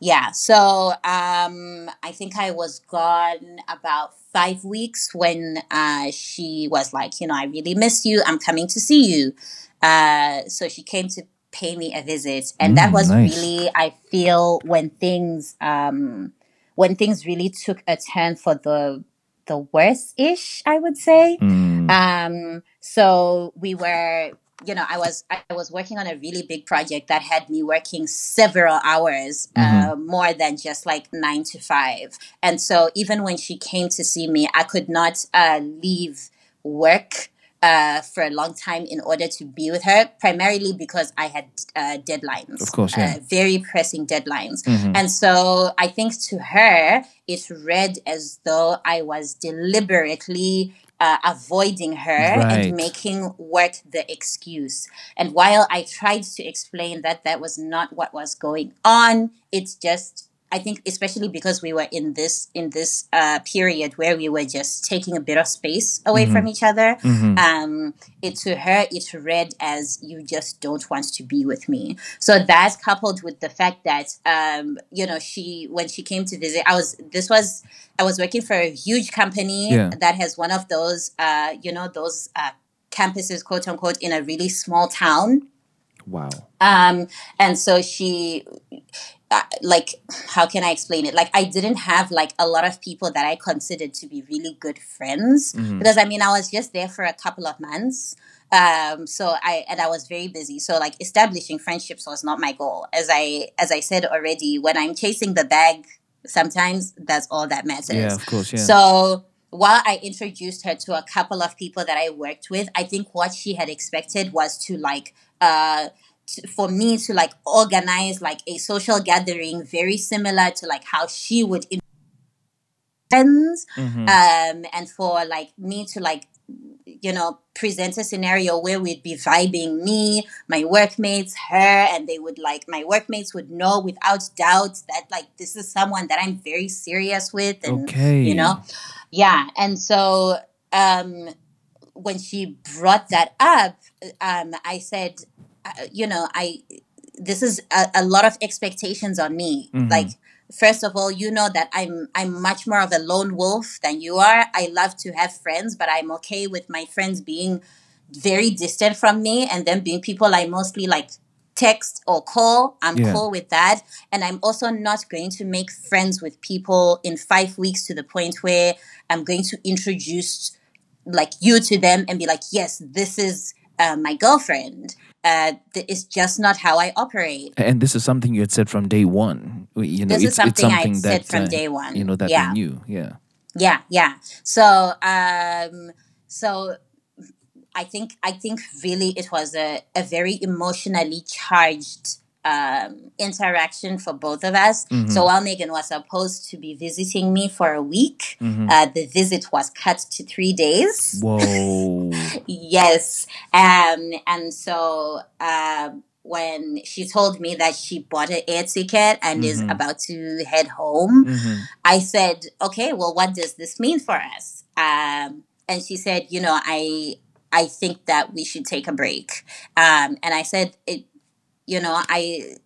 Yeah. So um, I think I was gone about five weeks when uh, she was like, you know, I really miss you. I'm coming to see you. Uh, so she came to pay me a visit, and that Mm, was nice. really I feel when things um, when things really took a turn for the the worst ish, I would say. Mm. Um, so we were, you know, I was I was working on a really big project that had me working several hours, uh, more than just like nine to five. And so even when she came to see me, I could not uh, leave work uh, for a long time in order to be with her, primarily because I had uh, deadlines. Of course, yeah. uh, very pressing deadlines. Mhm. And so I think to her, it read as though I was deliberately uh, avoiding her Right. and making work the excuse. And while I tried to explain that that was not what was going on, it's just. I think, especially because we were in this in this uh, period where we were just taking a bit of space away from each other, um, it to her it read as you just don't want to be with me. So that's coupled with the fact that um, you know she when she came to visit, I was this was I was working for a huge company Yeah. that has one of those uh, you know those uh, campuses quote unquote in a really small town. Wow. Um, and so she, uh, like, how can I explain it? Like, I didn't have like a lot of people that I considered to be really good friends because I mean, I was just there for a couple of months. Um, so I and I was very busy. So like establishing friendships was not my goal. As I as I said already, when I'm chasing the bag, sometimes that's all that matters. Yeah, of course, yeah. So while I introduced her to a couple of people that I worked with, I think what she had expected was to like uh to, for me to like organize like a social gathering very similar to like how she would in- friends Mm-hmm. um and for like me to like you know present a scenario where we'd be vibing me my workmates her and they would like my workmates would know without doubt that like this is someone that i'm very serious with and Okay. you know yeah and so um when she brought that up um i said uh, you know i this is a, a lot of expectations on me Mhm. like first of all you know that i'm i'm much more of a lone wolf than you are i love to have friends but i'm okay with my friends being very distant from me and them being people i mostly like text or call i'm Yeah. cool with that and i'm also not going to make friends with people in five weeks to the point where i'm going to introduce like you to them and be like yes this is uh, my girlfriend uh, th- it's just not how i operate And this is something you had said from day one. You know, This is it's, it's something I'd said from uh, day one. You know that Yeah. they knew. Yeah. yeah yeah so um so i think i think really it was a, a very emotionally charged um interaction for both of us Mm-hmm. so while megan was supposed to be visiting me for a week Mm-hmm. uh, the visit was cut to three days Whoa. [laughs] yes um and so um when she told me that she bought an air ticket and is Mhm. about to head home Mhm. I said, okay, well, what does this mean for us? Um, and she said, you know, I I think that we should take a break. Um, and I said, it, you know, I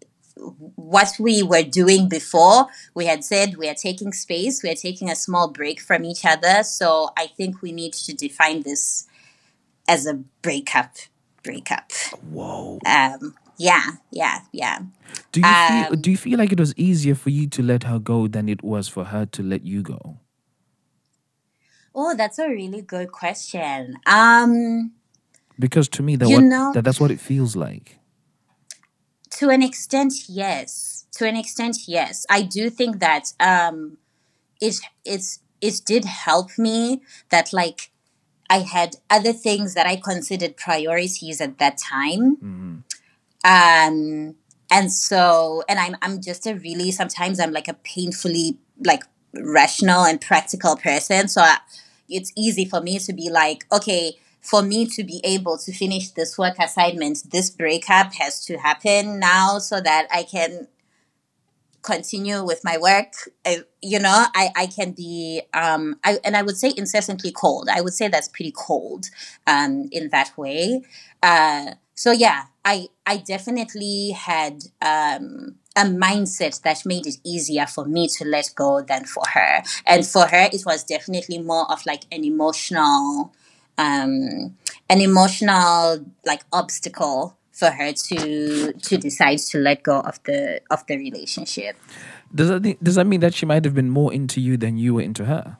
what we were doing before, we had said we are taking space, we are taking a small break from each other. So I think we need to define this as a breakup. Breakup. Whoa. Um, yeah, yeah, yeah. Do you feel Um, do you feel like it was easier for you to let her go than it was for her to let you go? Oh, that's a really good question. Um, Because to me that what know- that, that's what it feels like. To an extent yes. To an extent yes. I do think that um it it's it did help me that like i had other things that i considered priorities at that time. Mhm. um and so and i'm i'm just a really sometimes i'm like a painfully like rational and practical person. So I, it's easy for me to be like okay for me to be able to finish this work assignment this breakup has to happen now so that i can continue with my work. I, you know i i can be um i and i would say incessantly cold. I would say that's pretty cold um in that way. Uh so yeah i i definitely had um a mindset that made it easier for me to let go than for her. And for her it was definitely more of like an emotional um an emotional like obstacle for her to to decide to let go of the of the relationship. Does that thi- does that mean that she might have been more into you than you were into her?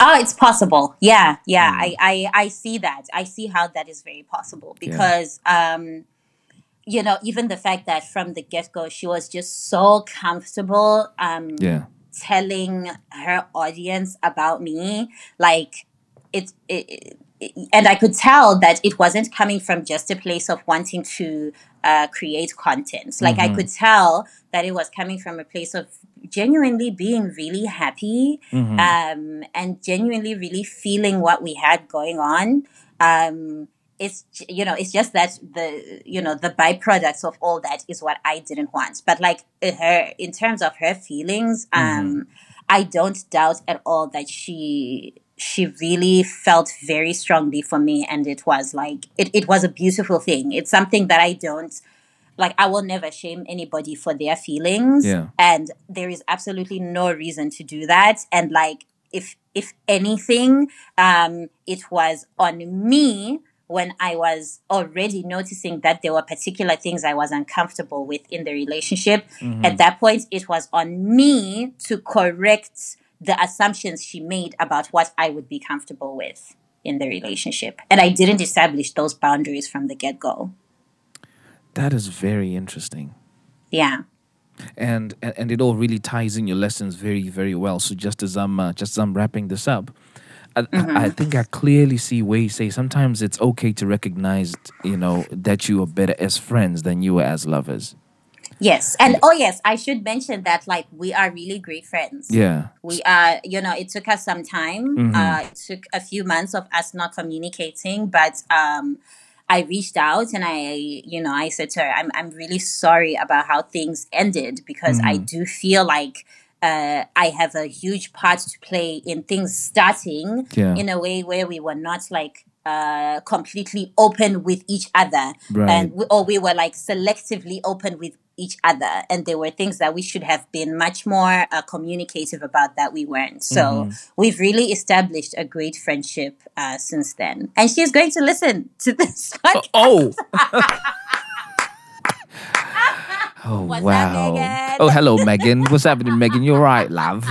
Oh, it's possible. Yeah, yeah. I, I I see that. I see how that is very possible because um you know, even the fact that from the get go she was just so comfortable um Yeah. telling her audience about me like it, it, it and i could tell that it wasn't coming from just a place of wanting to uh, create content. Like i could tell that it was coming from a place of genuinely being really happy um, and genuinely really feeling what we had going on. Um, it's you know it's just that the you know the byproducts of all that is what i didn't want. But like her in terms of her feelings um i don't doubt at all that she she really felt very strongly for me and it was like it, it was a beautiful thing. It's something that i don't like i will never shame anybody for their feelings. Yeah. and there is absolutely no reason to do that. And like if if anything um it was on me when i was already noticing that there were particular things i was uncomfortable with in the relationship. At that point it was on me to correct the assumptions she made about what i would be comfortable with in the relationship and i didn't establish those boundaries from the get-go That is very interesting. yeah and and it all really ties in your lessons very very well so just as i'm uh, just as i'm wrapping this up I, Mm-hmm. I I think I clearly see where you say sometimes it's okay to recognize, you know, that you are better as friends than you are as lovers. Yes and oh yes i should mention that like we are really great friends Yeah. we are you know it took us some time Mhm. uh it took a few months of us not communicating but um i reached out and i you know i said to her i'm, I'm really sorry about how things ended because i Mhm. do feel like uh, I have a huge part to play in things starting Yeah. in a way where we were not like uh, completely open with each other, Right. and we, or we were like selectively open with each other, and there were things that we should have been much more uh, communicative about that we weren't. So Mm-hmm. we've really established a great friendship uh, since then, and she's going to listen to this [laughs] podcast. Oh. [laughs] Oh What's wow! Oh hello, Megan. What's happening, Megan? You're right, love.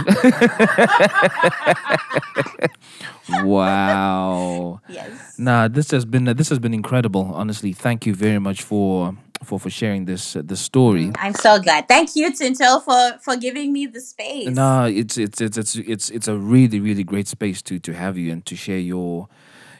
[laughs] wow. Yes. Nah, this has been this has been incredible. Honestly, thank you very much for for for sharing this uh, this story. I'm so glad. Thank you, Tinto, for for giving me the space. No, it's it's it's it's it's it's a really really great space to to have you and to share your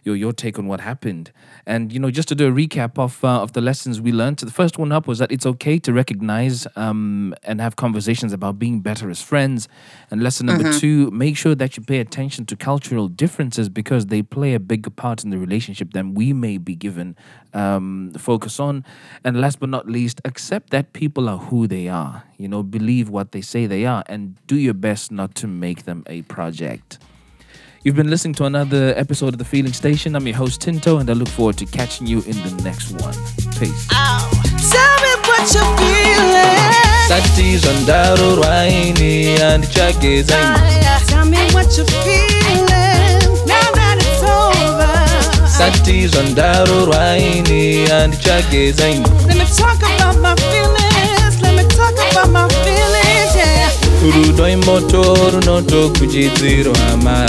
your your take on what happened. And you know, just to do a recap of uh, of the lessons we learned. The first one up was that it's okay to recognize um, and have conversations about being better as friends. And lesson number two: make sure that you pay attention to cultural differences because they play a bigger part in the relationship than we may be given um, focus on. And last but not least, accept that people are who they are. You know, believe what they say they are, and do your best not to make them a project. You've been listening to another episode of The Feeling Station. I'm your host, Tinto, and I look forward to catching you in the next one. Peace. Oh, tell me what you're feeling. Satizandaro Raini and Chagezai. Tell me what you're feeling. Now that it's over. Satizandaro Raini and Chagezai. Let me talk about my feelings. Let me talk about my feelings. rudoi moto runotokuchidzirwa mai.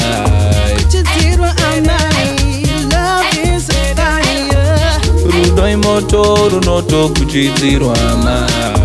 Rudoi moto runotokuchidzirwa mai.